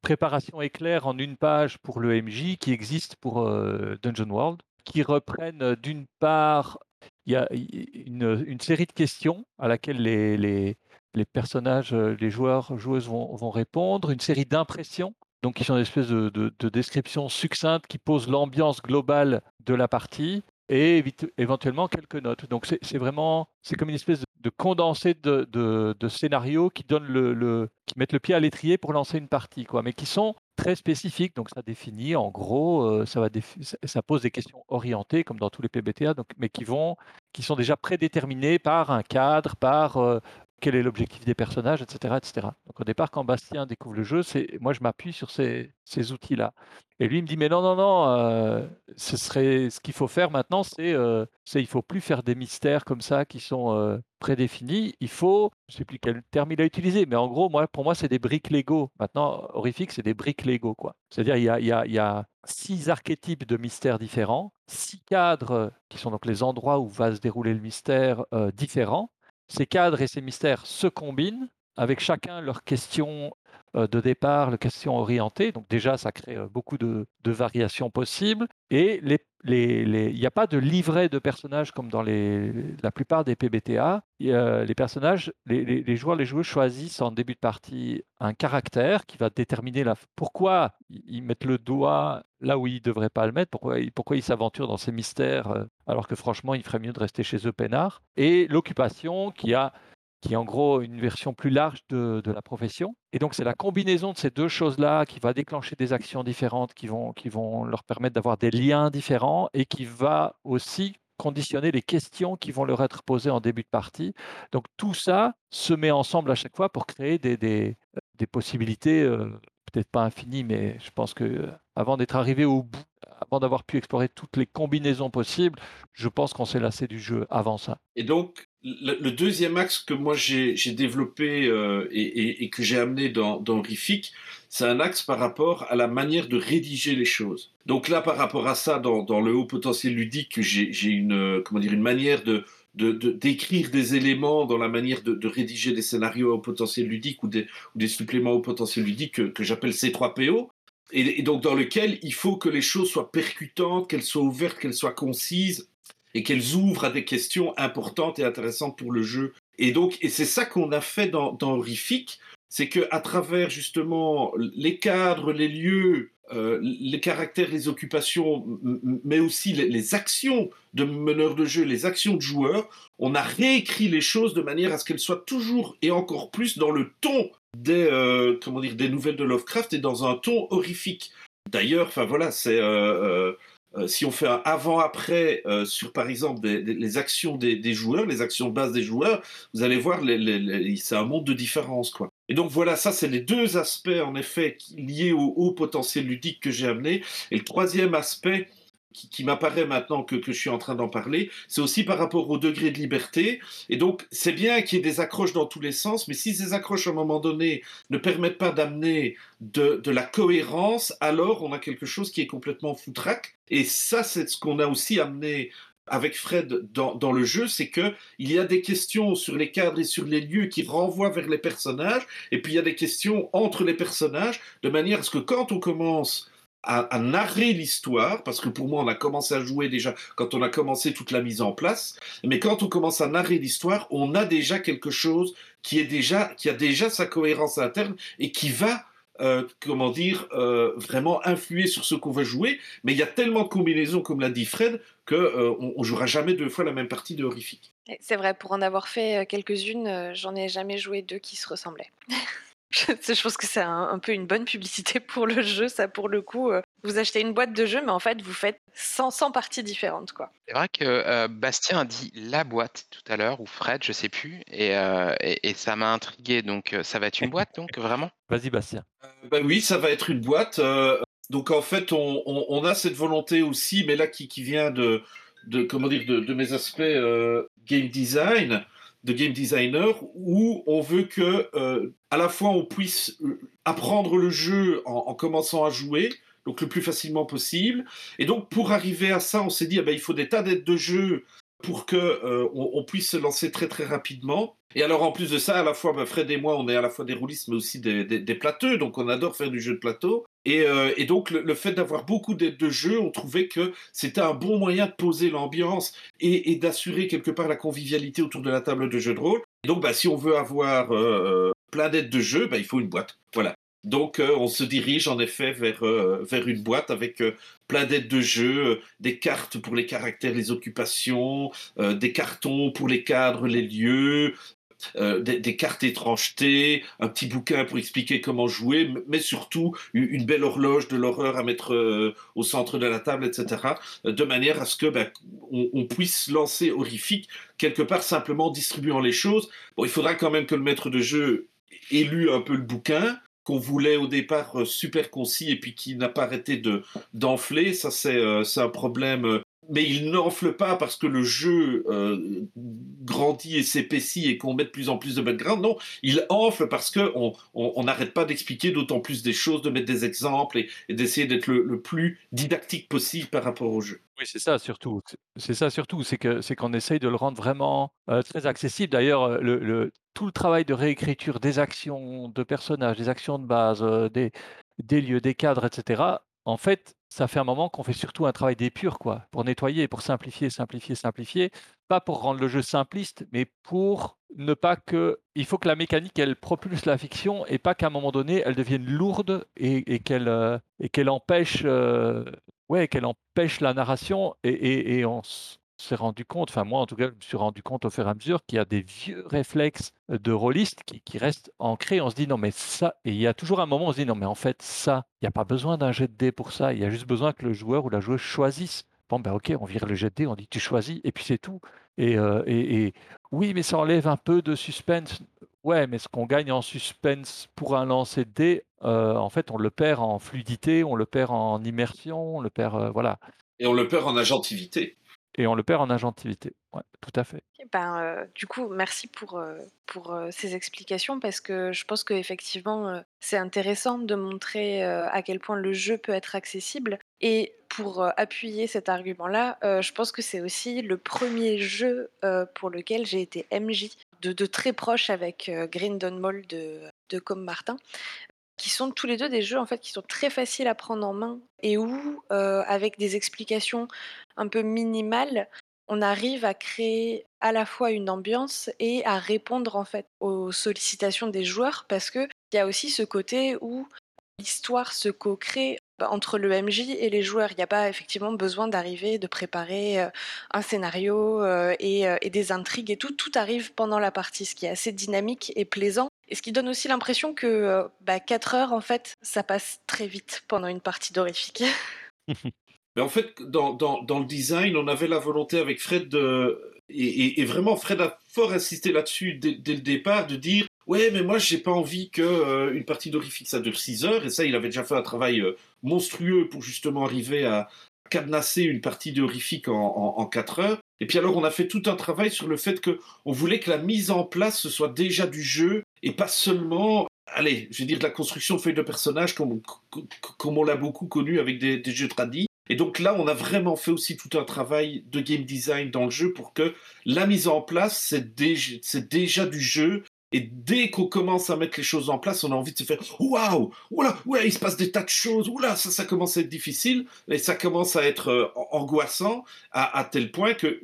préparation éclair en une page pour le MJ qui existe pour euh, Dungeon World, qui reprennent euh, d'une part, il y a i- une, une série de questions à laquelle les, les, les personnages, euh, les joueurs, joueuses vont, vont répondre, une série d'impressions, donc qui sont des espèces de, de, de descriptions succinctes qui posent l'ambiance globale de la partie et éventuellement quelques notes. Donc c'est vraiment, c'est comme une espèce de, de condensé de, de, scénarios qui le, qui mettent le pied à l'étrier pour lancer une partie, quoi, mais qui sont très spécifiques. Donc ça définit, en gros, euh, ça va ça pose des questions orientées comme dans tous les PBTA, donc, mais qui vont, qui sont déjà prédéterminées par un cadre, par euh, quel est l'objectif des personnages, etc., etc. Donc au départ, quand Bastien découvre le jeu, c'est moi je m'appuie sur ces, ces outils-là. Et lui il me dit mais non non non, euh, ce serait ce qu'il faut faire maintenant, c'est euh, c'est il faut plus faire des mystères comme ça qui sont euh, prédéfinis. Il faut, je sais plus quel terme il a utilisé, mais en gros moi pour moi c'est des briques Lego. Maintenant horrifique c'est des briques Lego quoi. C'est-à-dire il y a y a y a six archétypes de mystères différents, six cadres qui sont donc les endroits où va se dérouler le mystère euh, différents. Ces cadres et ces mystères se combinent avec chacun leurs questions euh, de départ, les questions orientées. Donc déjà, ça crée euh, beaucoup de, de variations possibles. Et les- il n'y a pas de livret de personnages comme dans la plupart des PBTA. Les personnages, les, les- joueurs, les joueuses choisissent en début de partie un caractère qui va déterminer la, pourquoi ils mettent le doigt là où ils ne devraient pas le mettre, pourquoi ils s'aventurent dans ces mystères, euh, alors que franchement, il ferait mieux de rester chez eux peinard. Et l'occupation qui a qui est en gros une version plus large de, de la profession. Et donc, c'est la combinaison de ces deux choses-là qui va déclencher des actions différentes, qui vont, qui vont leur permettre d'avoir des liens différents et qui va aussi conditionner les questions qui vont leur être posées en début de partie. Donc, tout ça se met ensemble à chaque fois pour créer des, des, des possibilités, euh, peut-être pas infinies, mais je pense que euh, avant d'être arrivé au bout, avant d'avoir pu explorer toutes les combinaisons possibles, je pense qu'on s'est lassé du jeu avant ça. Et donc, le, deuxième axe que moi j'ai développé euh, et, que j'ai amené dans, dans c'est un axe par rapport à la manière de rédiger les choses. Donc là, par rapport à ça, dans, le haut potentiel ludique, j'ai une, une manière de d'écrire des éléments dans la manière de, rédiger des scénarios au potentiel ludique ou des, ou des suppléments au potentiel ludique que, que j'appelle C3PO. Et, donc dans lequel il faut que les choses soient percutantes, qu'elles soient ouvertes, qu'elles soient concises et qu'elles ouvrent à des questions importantes et intéressantes pour le jeu. Et donc, et c'est ça qu'on a fait dans, dans c'est que à travers justement les cadres, les lieux, euh, les caractères, les occupations, mais aussi les, les actions de meneurs de jeu, les actions de joueurs, on a réécrit les choses de manière à ce qu'elles soient toujours et encore plus dans le ton des, euh, comment dire, des nouvelles de Lovecraft et dans un ton horrifique. D'ailleurs, enfin voilà, c'est euh, euh, si on fait un avant-après sur par exemple les actions des, joueurs, les actions de des joueurs, vous allez voir, c'est un monde de différence quoi. Et donc voilà, ça c'est les deux aspects en effet liés au haut potentiel ludique que j'ai amené. Et le troisième aspect, qui, m'apparaît maintenant que, je suis en train d'en parler, c'est aussi par rapport au degré de liberté. Et donc, c'est bien qu'il y ait des accroches dans tous les sens, mais si ces accroches, à un moment donné, ne permettent pas d'amener de, la cohérence, alors on a quelque chose qui est complètement foutraque. Et ça, c'est ce qu'on a aussi amené avec Fred dans, le jeu, c'est que il y a des questions sur les cadres et sur les lieux qui renvoient vers les personnages, et puis il y a des questions entre les personnages, de manière à ce que quand on commence à, narrer l'histoire, parce que pour moi, on a commencé à jouer déjà quand on a commencé toute la mise en place. Mais quand on commence à narrer l'histoire, on a déjà quelque chose qui est déjà, qui a déjà sa cohérence interne et qui va, euh, comment dire, euh, vraiment influer sur ce qu'on va jouer. Mais il y a tellement de combinaisons, comme l'a dit Fred, que euh, on, jouera jamais deux fois la même partie de horrifique. C'est vrai, pour en avoir fait quelques-unes, j'en ai jamais joué deux qui se ressemblaient. Je pense que c'est un, peu une bonne publicité pour le jeu, ça pour le coup. Euh, vous achetez une boîte de jeu, mais en fait vous faites 100, parties différentes, quoi. C'est vrai que euh, Bastien a dit la boîte tout à l'heure, ou Fred, je sais plus, et, euh, ça m'a intrigué. Donc ça va être une boîte, donc vraiment? Vas-y, Bastien. bah oui, ça va être une boîte. donc en fait, on, a cette volonté aussi, mais là qui, vient de, de comment dire, de, de mes aspects game design de game designer où on veut que euh, à la fois on puisse euh, apprendre le jeu en, commençant à jouer, donc le plus facilement possible. Et donc pour arriver à ça, on s'est dit ah ben, il faut des tas d'aides de jeu pour que euh, on, puisse se lancer très très rapidement. Et alors en plus de ça, à la fois ben, Fred et moi, on est à la fois des roulistes mais aussi des, des, plateux, donc on adore faire du jeu de plateau. Et, euh, donc le, fait d'avoir beaucoup d'aides de jeu, on trouvait que c'était un bon moyen de poser l'ambiance et, d'assurer quelque part la convivialité autour de la table de jeu de rôle. Et donc ben, si on veut avoir euh, plein d'aides de jeu, ben, il faut une boîte. Voilà. Donc euh, on se dirige en effet vers, euh, vers une boîte avec euh, plein d'aides de jeu, des cartes pour les caractères, les occupations, des cartons pour les cadres, les lieux, des, cartes étrangetés, un petit bouquin pour expliquer comment jouer, mais surtout une belle horloge de l'horreur à mettre au centre de la table, etc. De manière à ce que ben, on, puisse lancer horrifique quelque part simplement distribuant les choses. Bon, il faudra quand même que le maître de jeu ait un peu le bouquin, qu'on voulait au départ euh, super concis et puis qui n'a pas arrêté de d'enfler. Ça, c'est euh, un problème euh, mais il n'enfle pas parce que le jeu grandit et s'épaissit et qu'on met de plus en plus de background. Non, il enfle parce qu'on on n'arrête pas d'expliquer d'autant plus des choses, de mettre des exemples et, d'essayer d'être le, plus didactique possible par rapport au jeu. Oui, c'est ça surtout. C'est ça surtout, c'est que qu'on essaye de le rendre vraiment très accessible. D'ailleurs, le, tout le travail de réécriture des actions de personnages, des actions de base, des lieux, des cadres, etc. En fait, ça fait un moment qu'on fait surtout un travail d'épure, quoi, pour nettoyer, pour simplifier, simplifier, simplifier. Pas pour rendre le jeu simpliste, mais pour ne pas que. Il faut que la mécanique, elle propulse la fiction et pas qu'à un moment donné, elle devienne lourde et, qu'elle euh, et qu'elle empêche. Euh, ouais, qu'elle empêche la narration et, et, et on, s'est rendu compte, enfin moi en tout cas, je me suis rendu compte au fur et à mesure qu'il y a des vieux réflexes de rôlistes qui, restent ancrés. On se dit non mais ça, et il y a toujours un moment où on se dit non mais en fait ça, il n'y a pas besoin d'un jet de dé pour ça, il y a juste besoin que le joueur ou la joueuse choisisse. Bon ben ok, on vire le jet de dé, on dit tu choisis et puis c'est tout. Et, euh, oui mais ça enlève un peu de suspense. Ouais, mais ce qu'on gagne en suspense pour un lancer de dé, euh, en fait, on le perd en fluidité, on le perd en immersion, on le perd, euh, voilà. Et on le perd en agentivité. Et on le perd en agentivité. Tout à fait. Ben, euh, du coup, merci pour, euh, pour euh, ces explications parce que je pense qu'effectivement, c'est intéressant de montrer à quel point le jeu peut être accessible. Et pour appuyer cet argument-là, je pense que c'est aussi le premier jeu pour lequel j'ai été MJ de, de, très proche avec Grindon Mall de, de Martin qui sont tous les deux des jeux en fait qui sont très faciles à prendre en main et où euh, avec des explications un peu minimales on arrive à créer à la fois une ambiance et à répondre en fait aux sollicitations des joueurs parce que il y a aussi ce côté où l'histoire se co-crée bah, entre le MJ et les joueurs. Il n'y a pas effectivement besoin d'arriver, de préparer euh, un scénario euh, et, et, des intrigues et tout. Tout arrive pendant la partie, ce qui est assez dynamique et plaisant Et ce qui donne aussi l'impression que bah, 4 heures, en fait, ça passe très vite pendant une partie d'horrifique. Mais en fait, dans, dans, dans, le design, on avait la volonté avec Fred de. Et, vraiment, Fred a fort insisté là-dessus dès, le départ, de dire Ouais, mais moi, j'ai pas envie que euh, une partie d'horrifique ça dure 6 heures. Et ça, il avait déjà fait un travail euh, monstrueux pour justement arriver à cadenasser une partie d'horrifique en, en, en 4 heures. Et puis alors, on a fait tout un travail sur le fait que on voulait que la mise en place ce soit déjà du jeu et pas seulement allez, je vais dire de la construction de feuilles de personnages comme, on l'a beaucoup connu avec des, jeux tradis. Et donc là, on a vraiment fait aussi tout un travail de game design dans le jeu pour que la mise en place, c'est déjà, du jeu. Et dès qu'on commence à mettre les choses en place, on a envie de se faire waouh, oula, ouais, il se passe des tas de choses, oula, ça, commence à être difficile et ça commence à être euh, angoissant à, tel point que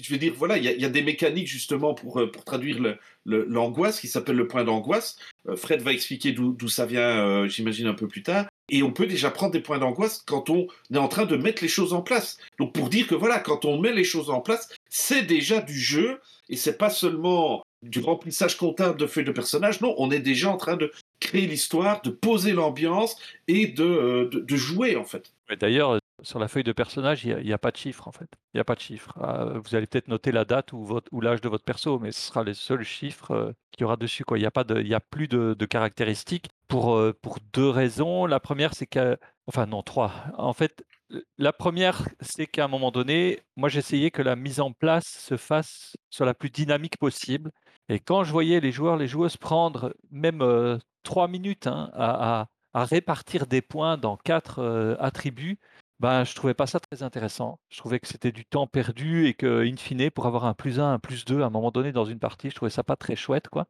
je vais dire, voilà, il y, a des mécaniques justement pour, euh, pour traduire le, le, qui s'appelle le point d'angoisse. Euh, Fred va expliquer d'où ça vient, euh, j'imagine, un peu plus tard. Et on peut déjà prendre des points d'angoisse quand on est en train de mettre les choses en place. Donc pour dire que voilà, quand on met les choses en place, c'est déjà du jeu et c'est pas seulement du remplissage comptable de feuilles de personnages. Non, on est déjà en train de créer l'histoire, de poser l'ambiance et de, euh, de, de, jouer en fait. D'ailleurs, sur la feuille de personnage, il n'y a, pas de chiffre en fait. Il n'y a pas de chiffre. Euh, vous allez peut-être noter la date ou, l'âge de votre perso, mais ce sera les seuls chiffres euh, qu'il y aura dessus. Quoi. Il n'y a, a plus de, caractéristiques pour, euh, pour deux raisons. La première, c'est. Enfin, non, trois. En fait, la première, c'est qu'à un moment donné, moi, j'essayais que la mise en place se fasse sur la plus dynamique possible. Et quand je voyais les joueurs, les joueuses prendre même euh, trois minutes hein, à, répartir des points dans quatre attributs, ben, je trouvais pas ça très intéressant. Je trouvais que c'était du temps perdu et que, in fine, pour avoir un plus un, un plus deux à un moment donné dans une partie, je trouvais ça pas très chouette, quoi.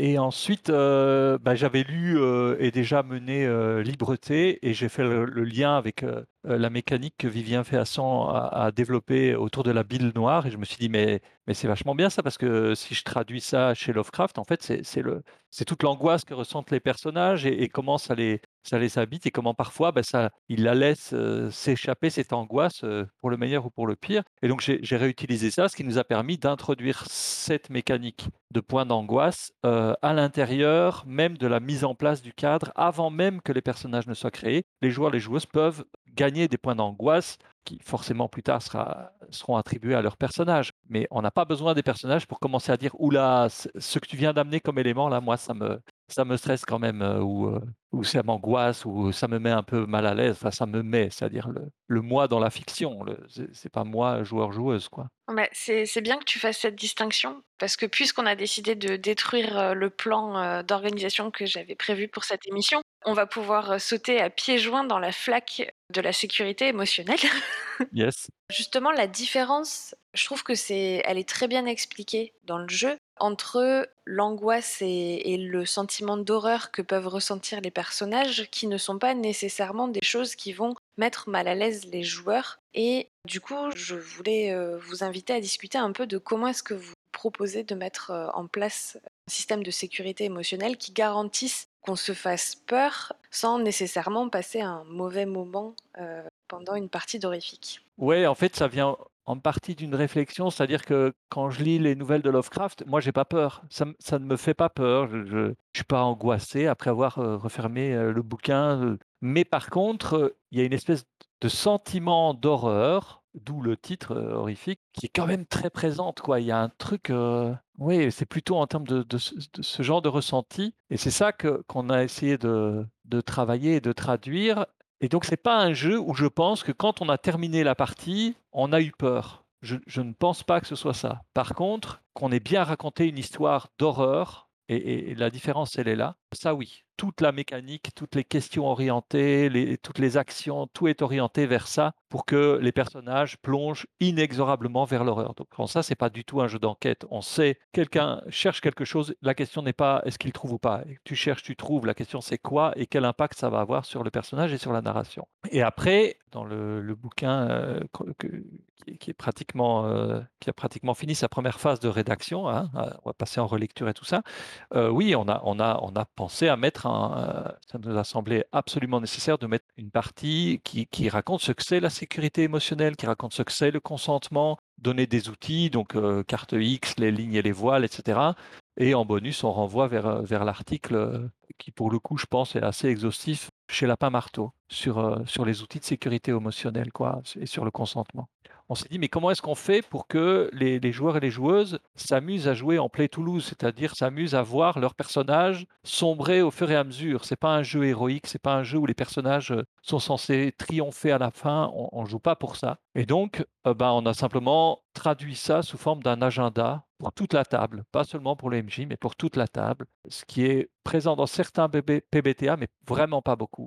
Et ensuite, euh, bah, j'avais lu euh, et déjà mené euh, Libreté et j'ai fait le, lien avec la mécanique que Vivien Féasson a, a développée autour de la bile noire et je me suis dit mais, mais c'est vachement bien ça parce que si je traduis ça chez Lovecraft, en fait c'est toute l'angoisse que ressentent les personnages et, comment ça les, ça les habite et comment parfois bah, ça, il la laisse s'échapper cette angoisse pour le meilleur ou pour le pire. Et donc j'ai réutilisé ça, ce qui nous a permis d'introduire cette mécanique de point d'angoisse euh, à l'intérieur même de la mise en place du cadre, avant même que les personnages ne soient créés. Les joueurs, les joueuses peuvent gagner des points d'angoisse qui forcément plus tard seront attribués à leurs personnages. Mais on n'a pas besoin des personnages pour commencer à dire oula, ce que tu viens d'amener comme élément là, moi ça me ça me stresse quand même euh, ou, euh, ou ça m'angoisse ou ça me met un peu mal à l'aise. Enfin, ça me met, c'est-à-dire le, le, moi dans la fiction. C'est pas moi joueur joueuse quoi. C'est bien que tu fasses cette distinction parce que puisqu'on a décidé de détruire euh, le plan d'organisation que j'avais prévu pour cette émission, on va pouvoir sauter à pieds joints dans la flaque de la sécurité émotionnelle. yes. Justement, la différence, je trouve que c'est, elle est très bien expliquée dans le jeu entre l'angoisse et, et, le sentiment d'horreur que peuvent ressentir les personnages, qui ne sont pas nécessairement des choses qui vont mettre mal à l'aise les joueurs. Et du coup, je voulais vous inviter à discuter un peu de comment est-ce que vous proposez de mettre en place un système de sécurité émotionnelle qui garantisse qu'on se fasse peur sans nécessairement passer un mauvais moment euh, pendant une partie d'horrifique. Ouais, en fait, ça vient en partie d'une réflexion, c'est-à-dire que quand je lis les nouvelles de Lovecraft, moi j'ai pas peur, ça, ne me fait pas peur, je, je suis pas angoissé après avoir euh, refermé euh, le bouquin, mais par contre, il y a une espèce de sentiment d'horreur, d'où le titre horrifique, qui est quand même très présente, quoi. Il y a un truc, oui, c'est plutôt en termes de, ce genre de ressenti, et c'est ça qu'on a essayé de, travailler et de traduire et donc, ce n'est pas un jeu où je pense que quand on a terminé la partie, on a eu peur. Je, ne pense pas que ce soit ça. Par contre, qu'on ait bien raconté une histoire d'horreur, et, et, la différence, elle est là, ça oui. Toute la mécanique, toutes les questions orientées, toutes les actions, tout est orienté vers ça pour que les personnages plongent inexorablement vers l'horreur. Donc bon, ça, c'est pas du tout un jeu d'enquête. On sait, quelqu'un cherche quelque chose, la question n'est pas est-ce qu'il trouve ou pas. Tu cherches, tu trouves, la question c'est quoi et quel impact ça va avoir sur le personnage et sur la narration. Et après, dans le, bouquin euh, qui, est pratiquement, euh, qui a pratiquement fini sa première phase de rédaction, hein, on va passer en relecture et tout ça, euh, oui, on, a, on a pensé à mettre un, ça nous a semblé absolument nécessaire de mettre une partie qui, raconte ce que c'est la sécurité émotionnelle, qui raconte ce que c'est le consentement, donner des outils, donc euh, carte X, les lignes et les voiles, etc. Et en bonus, on renvoie vers, vers l'article qui, pour le coup, je pense, est assez exhaustif chez Lapin Marteau sur, sur les outils de sécurité émotionnelle quoi, et sur le consentement on s'est dit, mais comment est-ce qu'on fait pour que les, joueurs et les joueuses s'amusent à jouer en Play Toulouse, c'est-à-dire s'amusent à voir leurs personnages sombrer au fur et à mesure? C'est pas un jeu héroïque, c'est pas un jeu où les personnages euh, sont censés triompher à la fin. On, ne joue pas pour ça. Et donc, euh, ben, on a simplement traduit ça sous forme d'un agenda pour toute la table, pas seulement pour le MJ, mais pour toute la table, ce qui est présent dans certains PBTA, mais vraiment pas beaucoup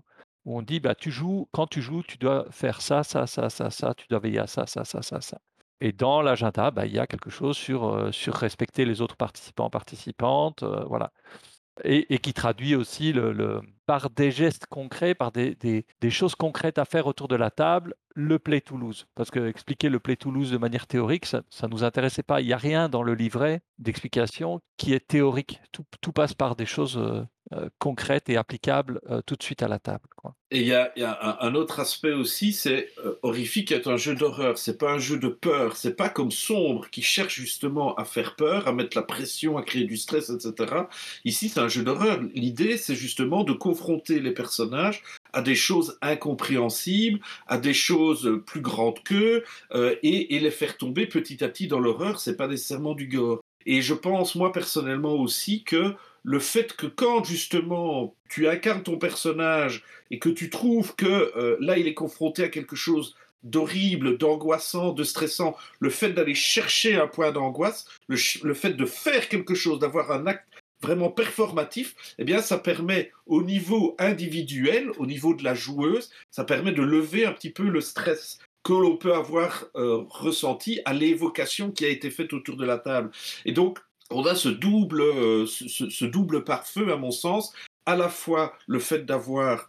où on dit bah, tu joues, quand tu joues, tu dois faire ça, ça, ça, ça, ça, tu dois veiller à ça, ça, ça, ça, ça. Et dans l'agenda, bah, il y a quelque chose sur, euh, respecter les autres participants, participantes, euh, voilà. Et, qui traduit aussi par des gestes concrets, par des, choses concrètes à faire autour de la table, le Play Toulouse. Parce que expliquer le Play Toulouse de manière théorique, ça ne nous intéressait pas. Il n'y a rien dans le livret d'explication qui est théorique. Tout, passe par des choses euh, concrète et applicable euh, tout de suite à la table. Et il y a, un, autre aspect aussi, c'est euh, Horrifique est un jeu d'horreur, c'est pas un jeu de peur, c'est pas comme Sombre qui cherche justement à faire peur, à mettre la pression, à créer du stress, etc. Ici, c'est un jeu d'horreur. L'idée, c'est justement de confronter les personnages à des choses incompréhensibles, à des choses plus grandes qu'eux, et, et, les faire tomber petit à petit dans l'horreur. C'est pas nécessairement du gore. Et je pense, moi personnellement aussi, que le fait que quand justement tu incarnes ton personnage et que tu trouves que euh, là il est confronté à quelque chose d'horrible, d'angoissant, de stressant, le fait d'aller chercher un point d'angoisse, le, fait de faire quelque chose, d'avoir un acte vraiment performatif, eh bien ça permet au niveau individuel, au niveau de la joueuse, ça permet de lever un petit peu le stress que l'on peut avoir euh, ressenti à l'évocation qui a été faite autour de la table. Et donc, on a ce double, euh, ce, double pare-feu, à mon sens, à la fois le fait d'avoir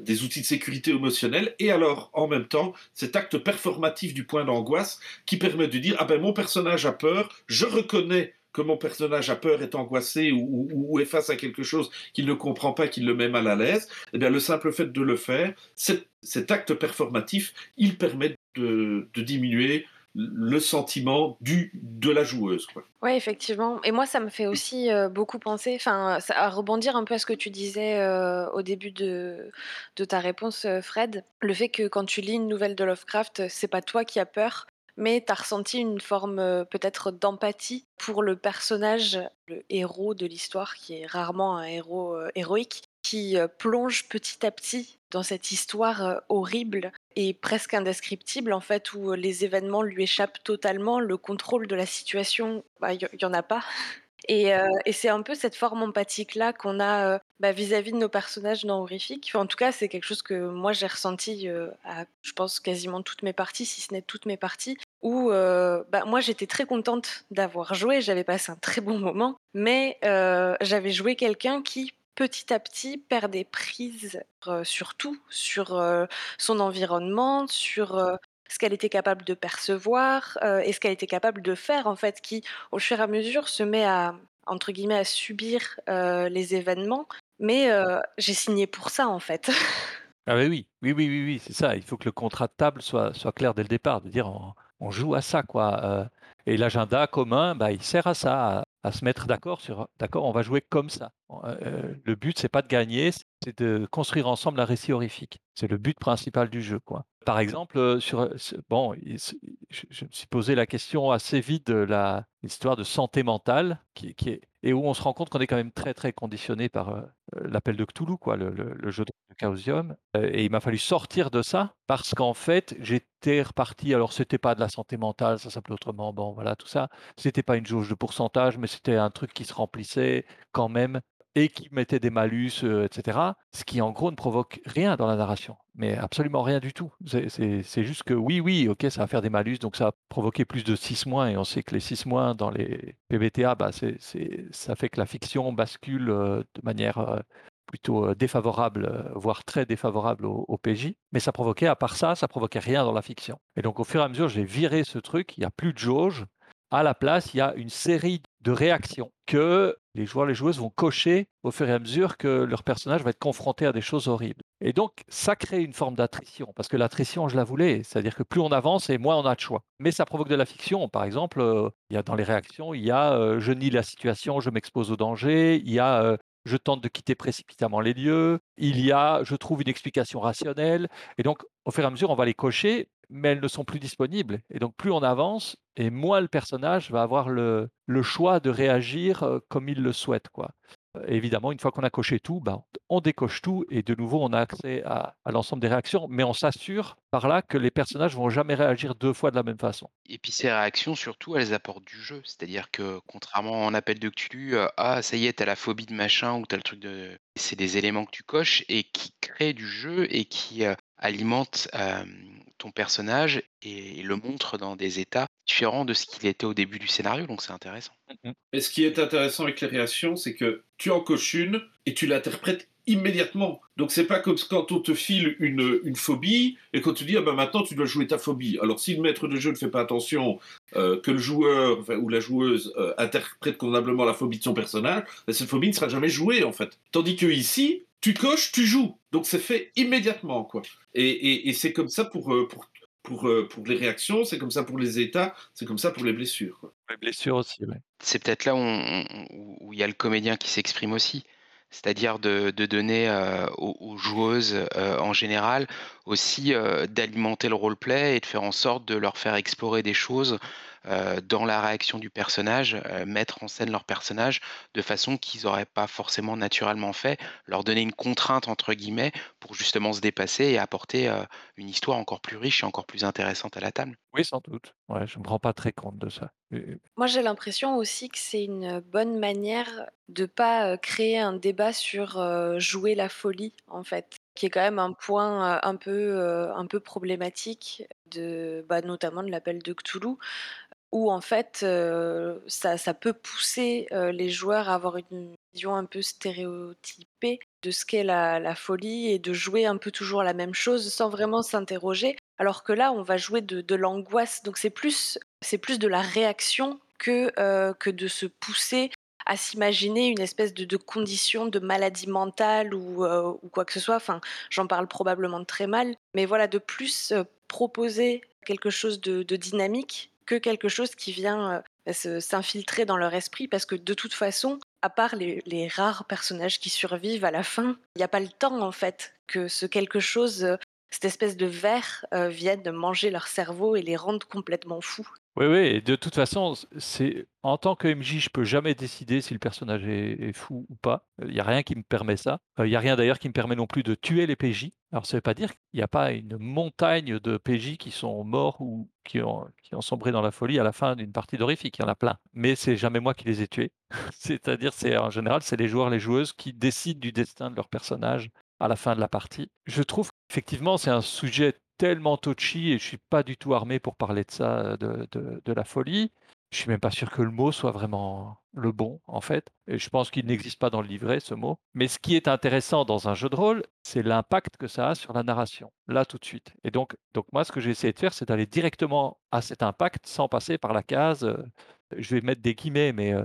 des outils de sécurité émotionnelle et alors en même temps cet acte performatif du point d'angoisse qui permet de dire ah ben mon personnage a peur, je reconnais que mon personnage a peur, est angoissé ou, est face à quelque chose qu'il ne comprend pas, qu'il le met mal à l'aise, eh bien le simple fait de le faire, cet, acte performatif, il permet de diminuer le sentiment du, de la joueuse. Oui, effectivement. Et moi, ça me fait aussi euh, beaucoup penser, enfin, à rebondir un peu à ce que tu disais euh, au début de, de ta réponse, euh, Fred. Le fait que quand tu lis une nouvelle de Lovecraft, c'est pas toi qui as peur, mais tu as ressenti une forme peut-être d'empathie pour le personnage, le héros de l'histoire, qui est rarement un héros héroïque, qui plonge petit à petit dans cette histoire horrible presque indescriptible en fait où les événements lui échappent totalement, le contrôle de la situation, il bah, y, en a pas. Et, c'est un peu cette forme empathique là qu'on a bah, vis-à-vis de nos personnages dans Horrifique. en tout cas, c'est quelque chose que moi j'ai ressenti à, je pense, quasiment toutes mes parties, si ce n'est toutes mes parties, où bah, moi j'étais très contente d'avoir joué, j'avais passé un très bon moment, mais j'avais joué quelqu'un qui petit à petit perd des prises sur tout, sur son environnement, sur ce qu'elle était capable de percevoir et ce qu'elle était capable de faire en fait, qui au fur et à mesure se met à entre guillemets à subir les événements. Mais j'ai signé pour ça en fait. Ah oui, oui, oui, oui, oui, c'est ça. Il faut que le contrat de table soit, clair dès le départ, de dire on, joue à ça quoi. et l'agenda commun, bah, il sert à ça, à se mettre d'accord sur d'accord, on va jouer comme ça. Euh, le but, c'est pas de gagner, c'est de construire ensemble un récit horrifique. C'est le but principal du jeu. Quoi. Par exemple, sur, bon, je, me suis posé la question assez vite de l'histoire de santé mentale, qui, est, et où on se rend compte qu'on est quand même très très conditionné par l'appel de Cthulhu, quoi, le, le, jeu de Chaosium. et il m'a fallu sortir de ça parce qu'en fait, j'étais reparti. Alors, c'était pas de la santé mentale, ça s'appelait autrement. Bon, voilà, tout ça. C'était pas une jauge de pourcentage, mais c'était un truc qui se remplissait quand même et qui mettait des malus, euh, etc. Ce qui en gros ne provoque rien dans la narration, mais absolument rien du tout. C'est juste que oui, oui, ok, ça va faire des malus, donc ça va provoquer plus de 6 mois, et on sait que les 6 mois dans les PBTA, bah, ça fait que la fiction bascule euh, de manière euh, plutôt défavorable, voire très défavorable au, PJ. Mais ça provoquait, à part ça, ça provoquait rien dans la fiction. Et donc au fur et à mesure, j'ai viré ce truc, il n'y a plus de jauge. À la place, il y a une série de réactions que les joueurs, les joueuses vont cocher au fur et à mesure que leur personnage va être confronté à des choses horribles. Et donc, ça crée une forme d'attrition, parce que l'attrition, je la voulais, c'est-à-dire que plus on avance et moins on a de choix. Mais ça provoque de la fiction. Par exemple, euh, il y a dans les réactions, il y a euh, je nie la situation, je m'expose au danger, il y a euh, je tente de quitter précipitamment les lieux, il y a je trouve une explication rationnelle. Et donc, au fur et à mesure, on va les cocher, mais elles ne sont plus disponibles. Et donc, plus on avance, et moins le personnage va avoir le, choix de réagir euh, comme il le souhaite. Quoi. Évidemment, une fois qu'on a coché tout, ben, on décoche tout et de nouveau, on a accès à, à l'ensemble des réactions, mais on s'assure par là que les personnages vont jamais réagir deux fois de la même façon. Et puis ces réactions, surtout, elles apportent du jeu. C'est-à-dire que contrairement en appel de Cthulhu, euh, ah ça y est, t'as la phobie de machin ou t'as le truc de... C'est des éléments que tu coches et qui créent du jeu et qui euh, alimentent euh, ton personnage et le montrent dans des états différents de ce qu'il était au début du scénario. Donc c'est intéressant. Et ce qui est intéressant avec les réactions, c'est que tu en coches une et tu l'interprètes immédiatement. Donc c'est pas comme quand on te file une, une phobie et quand tu dis ah ben maintenant tu dois jouer ta phobie. Alors si le maître de jeu ne fait pas attention euh, que le joueur ou la joueuse euh, interprète convenablement la phobie de son personnage, ben, cette phobie ne sera jamais jouée en fait. Tandis que ici tu coches, tu joues. Donc c'est fait immédiatement quoi. Et, et, et c'est comme ça pour, euh, pour pour, euh, pour les réactions, c'est comme ça pour les états, c'est comme ça pour les blessures. Quoi. Les blessures aussi. C'est peut-être là où, on- où- où il y a le comédien qui s'exprime aussi. C'est-à-dire de, de donner euh, aux, aux joueuses euh, en général aussi euh, d'alimenter le roleplay et de faire en sorte de leur faire explorer des choses euh, dans la réaction du personnage, euh, mettre en scène leur personnage de façon qu'ils n'auraient pas forcément naturellement fait, leur donner une contrainte entre guillemets pour justement se dépasser et apporter euh, une histoire encore plus riche et encore plus intéressante à la table. Oui, sans doute. Ouais, je ne me rends pas très compte de ça. Moi, j'ai l'impression aussi que c'est une bonne manière de pas créer un débat sur jouer la folie, en fait, qui est quand même un point un peu, un peu problématique, de, bah, notamment de l'appel de Cthulhu, où en fait, euh, ça, peut pousser euh, les joueurs à avoir une vision un peu stéréotypée de ce qu'est la, folie et de jouer un peu toujours la même chose sans vraiment s'interroger. Alors que là, on va jouer de, l'angoisse, donc c'est plus c'est plus de la réaction que, euh, que de se pousser à s'imaginer une espèce de, condition de maladie mentale ou, ou quoi que ce soit. Enfin, j'en parle probablement très mal, mais voilà, de plus proposer quelque chose de dynamique que quelque chose qui vient euh, s'infiltrer dans leur esprit, parce que de toute façon, à part les, les rares personnages qui survivent à la fin, il n'y a pas le temps en fait que ce quelque chose, euh, cette espèce de verre, euh, vienne manger leur cerveau et les rendre complètement fous. Oui, oui, de toute façon, c'est en tant que MJ, je peux jamais décider si le personnage est, fou ou pas. Il n'y a rien qui me permet ça. Euh, Il n'y a rien d'ailleurs qui me permet non plus de tuer les PJ. Alors ça ne veut pas dire qu'il n'y a pas une montagne de PJ qui sont morts ou qui ont, qui ont sombré dans la folie à la fin d'une partie d'horrifique. Il y en a plein. Mais c'est jamais moi qui les ai tués. C'est-à-dire, c'est en général, c'est les joueurs, les joueuses qui décident du destin de leur personnage à la fin de la partie. Je trouve qu'effectivement, c'est un sujet tellement touchy et je suis pas du tout armé pour parler de ça, de, de, de la folie. Je suis même pas sûr que le mot soit vraiment le bon, en fait. Et je pense qu'il n'existe pas dans le livret, ce mot. Mais ce qui est intéressant dans un jeu de rôle, c'est l'impact que ça a sur la narration, là tout de suite. Et donc, donc moi, ce que j'ai essayé de faire, c'est d'aller directement à cet impact sans passer par la case, euh, je vais mettre des guillemets, mais euh,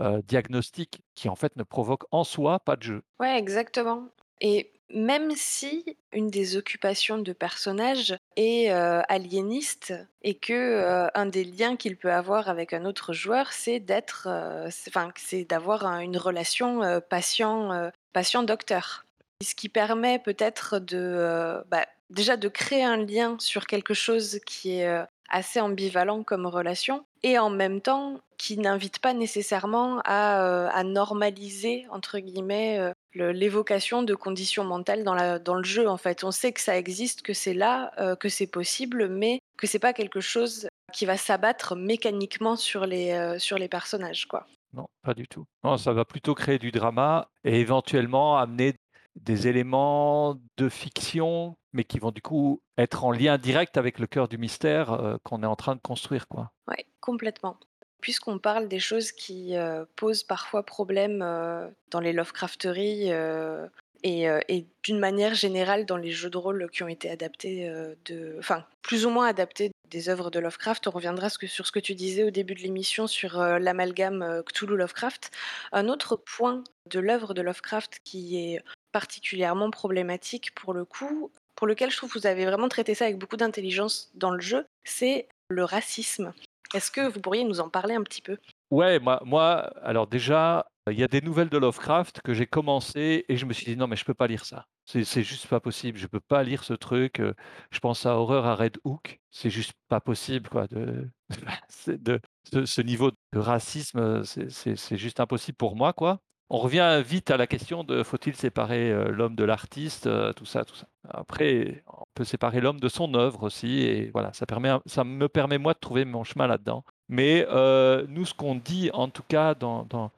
euh, diagnostic, qui en fait ne provoque en soi pas de jeu. Ouais, exactement. Et même si une des occupations de personnage est euh, aliéniste et que euh, un des liens qu'il peut avoir avec un autre joueur, c'est d'être, euh, enfin, c'est d'avoir un- une relation patient, euh, patient-docteur. Ce qui permet peut-être de, bah, déjà de créer un lien sur quelque chose qui est assez ambivalent comme relation et en même temps qui n'invite pas nécessairement à, à normaliser entre guillemets le- l'évocation de conditions mentales dans, la, dans le jeu en fait. On sait que ça existe, que c'est là, euh, que c'est possible, mais que c'est pas quelque chose qui va s'abattre mécaniquement sur les, euh, sur les personnages quoi. Non, pas du tout. Non, ça va plutôt créer du drama et éventuellement amener des éléments de fiction, mais qui vont du coup être en lien direct avec le cœur du mystère euh, qu'on est en train de construire, quoi. Ouais, complètement. Puisqu'on parle des choses qui euh, posent parfois problème euh, dans les Lovecrafteries, euh, et, d'une manière générale dans les jeux de rôle qui ont été adaptés, de, enfin plus ou moins adaptés des œuvres de Lovecraft. On reviendra sur ce que tu disais au début de l'émission sur l'amalgame Cthulhu-Lovecraft. Un autre point de l'œuvre de Lovecraft qui est particulièrement problématique pour le coup, pour lequel je trouve que vous avez vraiment traité ça avec beaucoup d'intelligence dans le jeu, c'est le racisme. Est-ce que vous pourriez nous en parler un petit peu? Ouais, moi, alors déjà, il y a des nouvelles de Lovecraft que j'ai commencé et je me suis dit non, mais je peux pas lire ça. C'est juste pas possible. Je peux pas lire ce truc. euh, Je pense à Horreur à Red Hook. C'est juste pas possible, quoi. De, ce, niveau de racisme, c'est juste impossible pour moi, quoi. On revient vite à la question de faut-il séparer euh, l'homme de l'artiste, euh, tout ça, tout ça. Après, on peut séparer l'homme de son œuvre aussi, et voilà, ça permet, ça me permet moi de trouver mon chemin là-dedans. Mais euh, nous, ce qu'on dit, en tout cas dans, dans,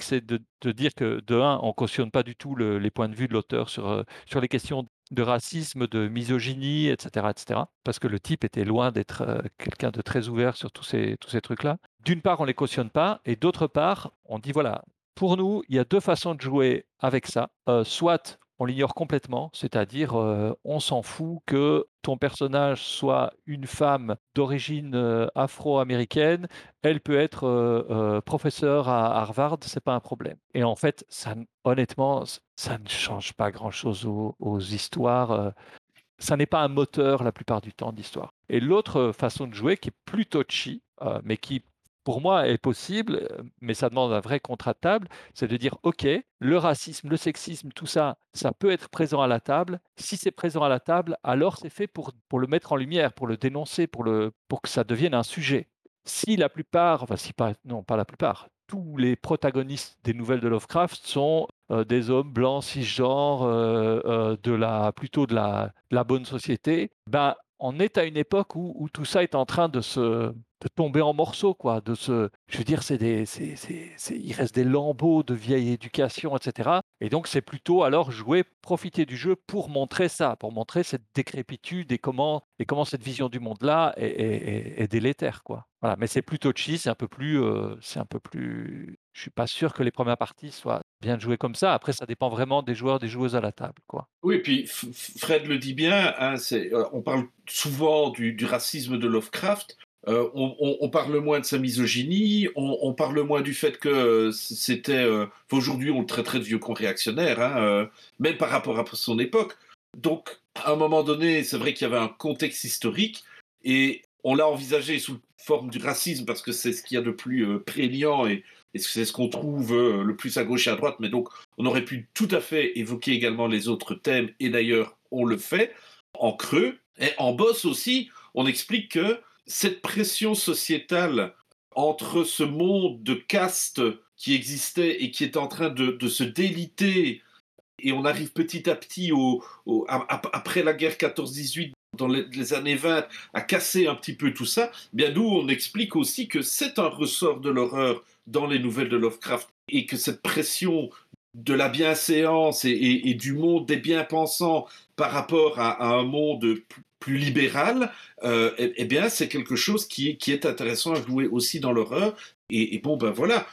c'est de, de dire que, de un, on cautionne pas du tout le- les points de vue de l'auteur sur, sur les questions de racisme, de misogynie, etc., etc. Parce que le type était loin d'être quelqu'un de très ouvert sur tous ces, tous ces trucs-là. D'une part, on les cautionne pas, et d'autre part, on dit voilà, pour nous, il y a deux façons de jouer avec ça. Euh, soit on l'ignore complètement, c'est-à-dire euh, on s'en fout que ton personnage soit une femme d'origine euh, afro-américaine, elle peut être professeure à Harvard, c'est pas un problème. Et en fait, ça, honnêtement, ça ne change pas grand-chose aux, aux histoires. ça n'est pas un moteur la plupart du temps d'histoire. Et l'autre façon de jouer qui est plus touchy, mais qui pour moi est possible, euh, mais ça demande un vrai contrat de table, c'est de dire ok, le racisme, le sexisme, tout ça, ça peut être présent à la table. Si c'est présent à la table, alors c'est fait pour, pour le mettre en lumière, pour le dénoncer, pour, le, pour que ça devienne un sujet. Si la plupart, enfin si pas, non pas la plupart, tous les protagonistes des nouvelles de Lovecraft sont euh, des hommes blancs cisgenres euh, euh, de la plutôt de la, la bonne société, ben on est à une époque où, où tout ça est en train de se de tomber en morceaux quoi, de se, je veux dire c'est des, c'est, c'est, il reste des lambeaux de vieille éducation etc. Et donc c'est plutôt alors jouer, profiter du jeu pour montrer ça, pour montrer cette décrépitude et comment et comment cette vision du monde là est, délétère quoi. Voilà, mais c'est plutôt touchy, c'est un peu plus, euh, c'est un peu plus. Je suis pas sûr que les premières parties soient bien jouées comme ça. Après, ça dépend vraiment des joueurs, des joueuses à la table, quoi. Oui, et puis Fred le dit bien, hein, c'est, euh, on parle souvent du racisme de Lovecraft, euh, on, parle moins de sa misogynie, on, parle moins du fait que euh, c'était... euh, Aujourd'hui, on le traiterait de vieux con réactionnaire, hein, même par rapport à son époque. Donc, à un moment donné, c'est vrai qu'il y avait un contexte historique, et on l'a envisagé sous forme du racisme, parce que c'est ce qu'il y a de plus prégnant, et, et c'est ce qu'on trouve le plus à gauche et à droite, mais donc on aurait pu tout à fait évoquer également les autres thèmes, et d'ailleurs, on le fait en creux. Et en boss aussi, on explique que cette pression sociétale entre ce monde de caste qui existait et qui est en train de, de se déliter, et on arrive petit à petit au, après la guerre 14-18, dans les, années 20, à casser un petit peu tout ça, eh bien nous, on explique aussi que c'est un ressort de l'horreur dans les nouvelles de Lovecraft, et que cette pression de la bienséance et, du monde des bien-pensants par rapport à un monde plus, libéral, euh, eh, eh bien, c'est quelque chose qui, qui est intéressant à jouer aussi dans l'horreur. Et, et bon, ben voilà.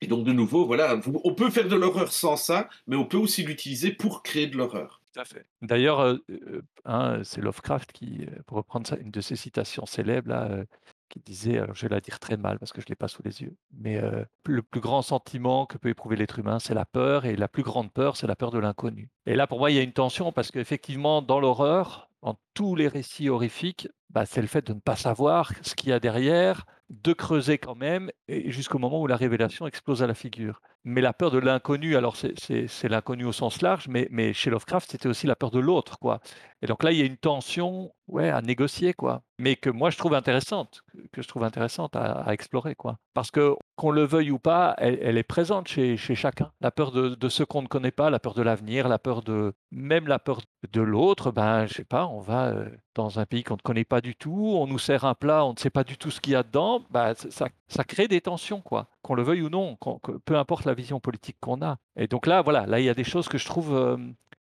Et donc, de nouveau, voilà, vous- on peut faire de l'horreur sans ça, mais on peut aussi l'utiliser pour créer de l'horreur. Tout à fait. D'ailleurs, euh, euh, hein, c'est Lovecraft qui, pour reprendre ça, une de ses citations célèbres, là, euh, qui disait, alors je vais la dire très mal parce que je ne l'ai pas sous les yeux, mais euh, le plus grand sentiment que peut éprouver l'être humain, c'est la peur, et la plus grande peur, c'est la peur de l'inconnu. Et là, pour moi, il y a une tension parce qu'effectivement, dans l'horreur, dans tous les récits horrifiques, bah, c'est le fait de ne pas savoir ce qu'il y a derrière, de creuser quand même, jusqu'au moment où la révélation explose à la figure. Mais la peur de l'inconnu, alors c'est- l'inconnu au sens large, mais, mais chez Lovecraft, c'était aussi la peur de l'autre, quoi. Et donc là, il y a une tension, ouais, à négocier, quoi. Mais que moi, je trouve intéressante, que- je trouve intéressante à, explorer, quoi. Parce que qu'on le veuille ou pas, elle, est présente chez, chez chacun. La peur de, de ce qu'on ne connaît pas, la peur de l'avenir, la peur de, même la peur de l'autre, ben, je sais pas, on va euh, dans un pays qu'on ne connaît pas du tout, on nous sert un plat, on ne sait pas du tout ce qu'il y a dedans, ben, ça, ça crée des tensions, quoi. Qu'on le veuille ou non, qu'on- que- peu importe la vision politique qu'on a. Et donc là, voilà, là, il y a des choses que je trouve, euh,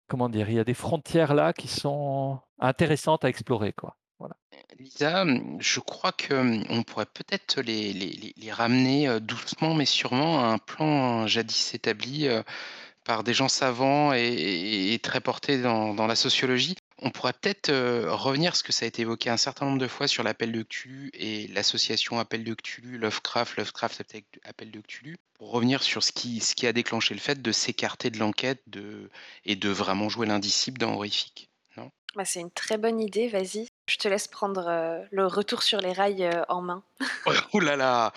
comment dire, il y a des frontières là qui sont intéressantes à explorer, quoi. Voilà. Lisa, je crois que, mmh, on pourrait peut-être les ramener, heu, doucement mais sûrement à un plan jadis établi, heu, par des gens savants et, très portés dans la sociologie. On pourrait peut-être euh, revenir, parce que ça a été évoqué un certain nombre de fois sur l'appel de Cthulhu et l'association appel de Cthulhu, Lovecraft, Lovecraft appel de Cthulhu, pour revenir sur ce qui, ce qui a déclenché le fait de s'écarter de l'enquête de, et de vraiment jouer l'indicible dans Horrifique. Non? Bah, c'est une très bonne idée, vas-y. Je te laisse prendre euh, le retour sur les rails euh, en main. Oh là là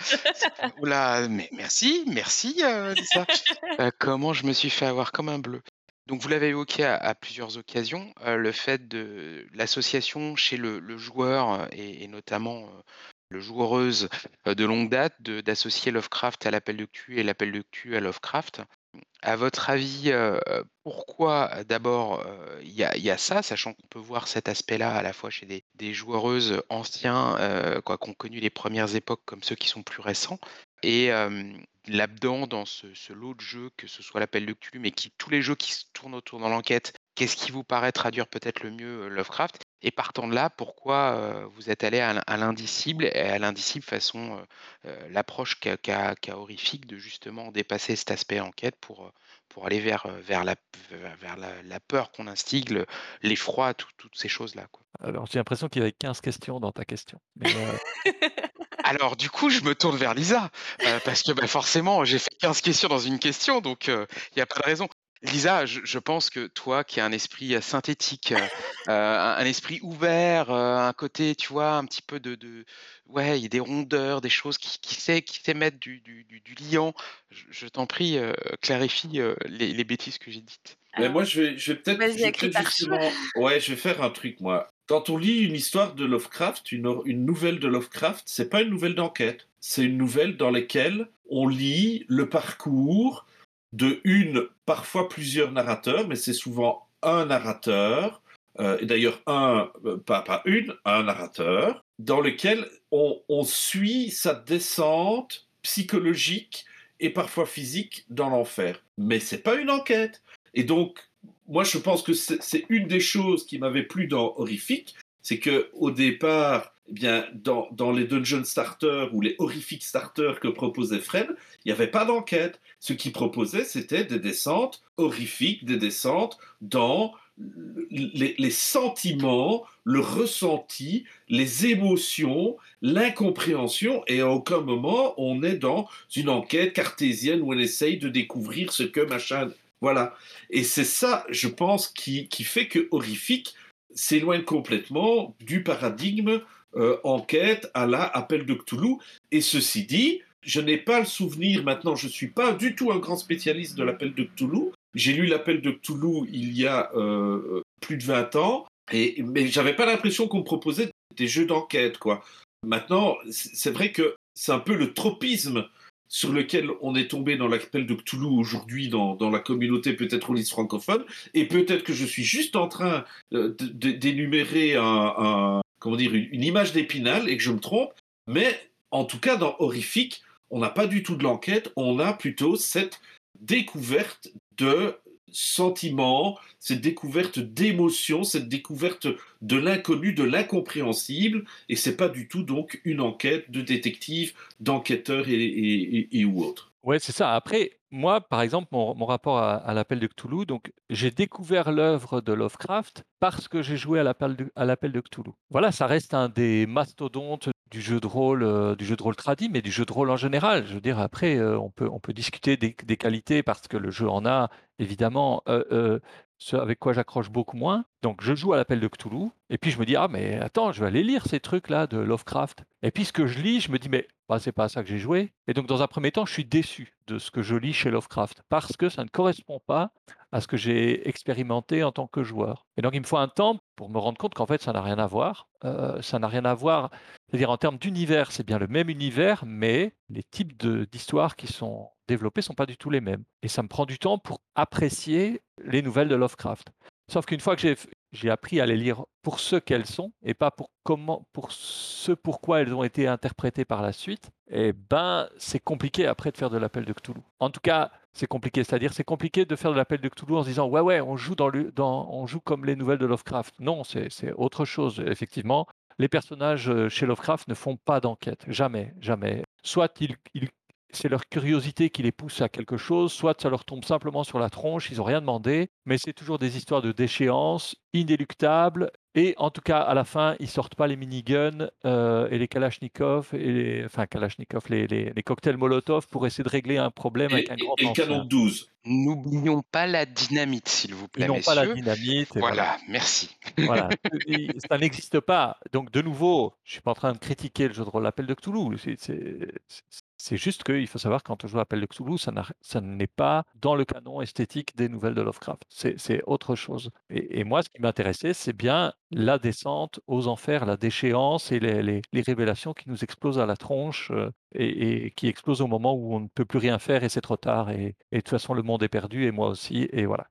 Oula, mais merci, merci euh, Lisa. Euh, comment je me suis fait avoir comme un bleu. Donc vous l'avez évoqué à, plusieurs occasions, euh, le fait de l'association chez le, joueur et, notamment le joueureuse de longue date d'associer Lovecraft à l'appel de Q et l'appel de Q à Lovecraft. À votre avis, pourquoi d'abord il y, a ça, sachant qu'on peut voir cet aspect-là à la fois chez des, joueuses anciens quoi, qui connu les premières époques comme ceux qui sont plus récents, et là-dedans, dans ce, lot de jeux, que ce soit l'appel de Cthulhu, mais qui, tous les jeux qui se tournent autour de l'enquête, qu'est-ce qui vous paraît traduire peut-être le mieux Lovecraft? Et partant de là, pourquoi vous êtes allé à, l'indicible, et à l'indicible façon l'approche qu'a horrifique de justement dépasser cet aspect enquête pour, pour aller vers, vers, la, vers la, peur qu'on instigue, l'effroi, toutes ces choses-là. Alors j'ai l'impression qu'il y avait 15 questions dans ta question. Alors, du coup, je me tourne vers Lisa, euh, parce que bah, forcément, j'ai fait 15 questions dans une question, donc il n'y a pas de raison. Lisa, je, pense que toi qui as un esprit synthétique, un, esprit ouvert, un côté, tu vois, un petit peu de, ouais, il y a des rondeurs, des choses qui, qui sait, qui sait mettre du, du, liant. Je, t'en prie, clarifie les, bêtises que j'ai dites. Mais moi, je vais, je vais peut-être, justement, ouais, je vais faire un truc moi. Quand on lit une histoire de Lovecraft, une, nouvelle de Lovecraft, c'est pas une nouvelle d'enquête. C'est une nouvelle dans laquelle on lit le parcours de une, parfois plusieurs narrateurs, mais c'est souvent un narrateur, euh, et d'ailleurs un, euh, pas, pas une, un narrateur, dans lequel on, on suit sa descente psychologique et parfois physique dans l'enfer. Mais c'est pas une enquête. Et donc, moi, je pense que c'est une des choses qui m'avait plu dans Horrifique, c'est que au départ, eh bien, dans, les dungeon starters ou les horrific starters que proposait Fred, il n'y avait pas d'enquête. Ce qu'il proposait, c'était des descentes horrifiques, des descentes dans les, les, sentiments, le ressenti, les émotions, l'incompréhension, et à aucun moment on est dans une enquête cartésienne où on essaye de découvrir ce que machin voilà. Et c'est ça, je pense, qui, fait que Horrifique s'éloigne complètement du paradigme euh, enquête à la appel de Cthulhu. Et ceci dit, je n'ai pas le souvenir maintenant, je ne suis pas du tout un grand spécialiste de l'appel de Cthulhu. J'ai lu l'appel de Cthulhu il y a euh, plus de 20 ans, et, mais j'avais pas l'impression qu'on proposait des jeux d'enquête, quoi. Maintenant, c'est vrai que c'est un peu le tropisme sur lequel on est tombé dans l'appel de Cthulhu aujourd'hui dans, la communauté peut-être liste francophone, et peut-être que je suis juste en train euh, d'énumérer un, dire, une, image d'épinal et que je me trompe, mais en tout cas dans Horrifique, on n'a pas du tout de l'enquête, on a plutôt cette découverte de sentiment, cette découverte d'émotion, cette découverte de l'inconnu, de l'incompréhensible, et c'est pas du tout donc une enquête de détective, d'enquêteur et, ou autre. Ouais, c'est ça. Après, moi, par exemple, mon, rapport à, l'appel de Cthulhu, donc j'ai découvert l'œuvre de Lovecraft parce que j'ai joué à l'appel de, à l'appel de Cthulhu. Voilà, ça reste un des mastodontes du jeu de rôle, euh, du jeu de rôle tradit, mais du jeu de rôle en général. Je veux dire, après, euh, on, peut, on peut discuter des, qualités parce que le jeu en a, évidemment. Euh, ce avec quoi j'accroche beaucoup moins. Donc je joue à l'appel de Cthulhu, et puis je me dis, ah mais attends, je vais aller lire ces trucs-là de Lovecraft. Et puis ce que je lis, je me dis, mais bah, c'est pas ça que j'ai joué. Et donc dans un premier temps, je suis déçu de ce que je lis chez Lovecraft, parce que ça ne correspond pas à ce que j'ai expérimenté en tant que joueur. Et donc il me faut un temps pour me rendre compte qu'en fait, ça n'a rien à voir. Euh, ça n'a rien à voir, c'est-à-dire en termes d'univers, c'est bien le même univers, mais les types d'histoires qui sont développés sont pas du tout les mêmes. Et ça me prend du temps pour apprécier les nouvelles de Lovecraft. Sauf qu'une fois que j'ai appris à les lire pour ce qu'elles sont et pas pour comment, pour ce pourquoi elles ont été interprétées par la suite, eh ben c'est compliqué après de faire de l'appel de Cthulhu. En tout cas, c'est compliqué, c'est-à-dire c'est compliqué de faire de l'appel de Cthulhu en se disant ouais ouais on joue comme les nouvelles de Lovecraft. Non, c'est autre chose. Effectivement, les personnages euh, chez Lovecraft ne font pas d'enquête, jamais, jamais. Soit ils c'est leur curiosité qui les pousse à quelque chose, soit ça leur tombe simplement sur la tronche, ils n'ont rien demandé, mais c'est toujours des histoires de déchéance inéluctables et en tout cas, à la fin, ils sortent pas les miniguns euh, et les kalachnikov, et les, enfin kalachnikov, les, les, les, cocktails Molotov pour essayer de régler un problème et, avec un grand Et canon de 12. N'oublions pas la dynamite, s'il vous plaît, n'ont pas la dynamite. et Voilà, merci. voilà. Et ça n'existe pas. Donc, de nouveau, je suis pas en train de critiquer le jeu de rôle Appel de Cthulhu. C'est- juste qu'il faut savoir quand on joue Appel de Cthulhu, ça n'est pas dans le canon esthétique des nouvelles de Lovecraft. C'est autre chose. Et, moi, ce qui m'intéressait, c'est bien la descente aux enfers, la déchéance et les, révélations qui nous explosent à la tronche euh, et, qui explosent au moment où on ne peut plus rien faire et c'est trop tard. Et, et de toute façon, le monde est perdu et moi aussi. Et voilà.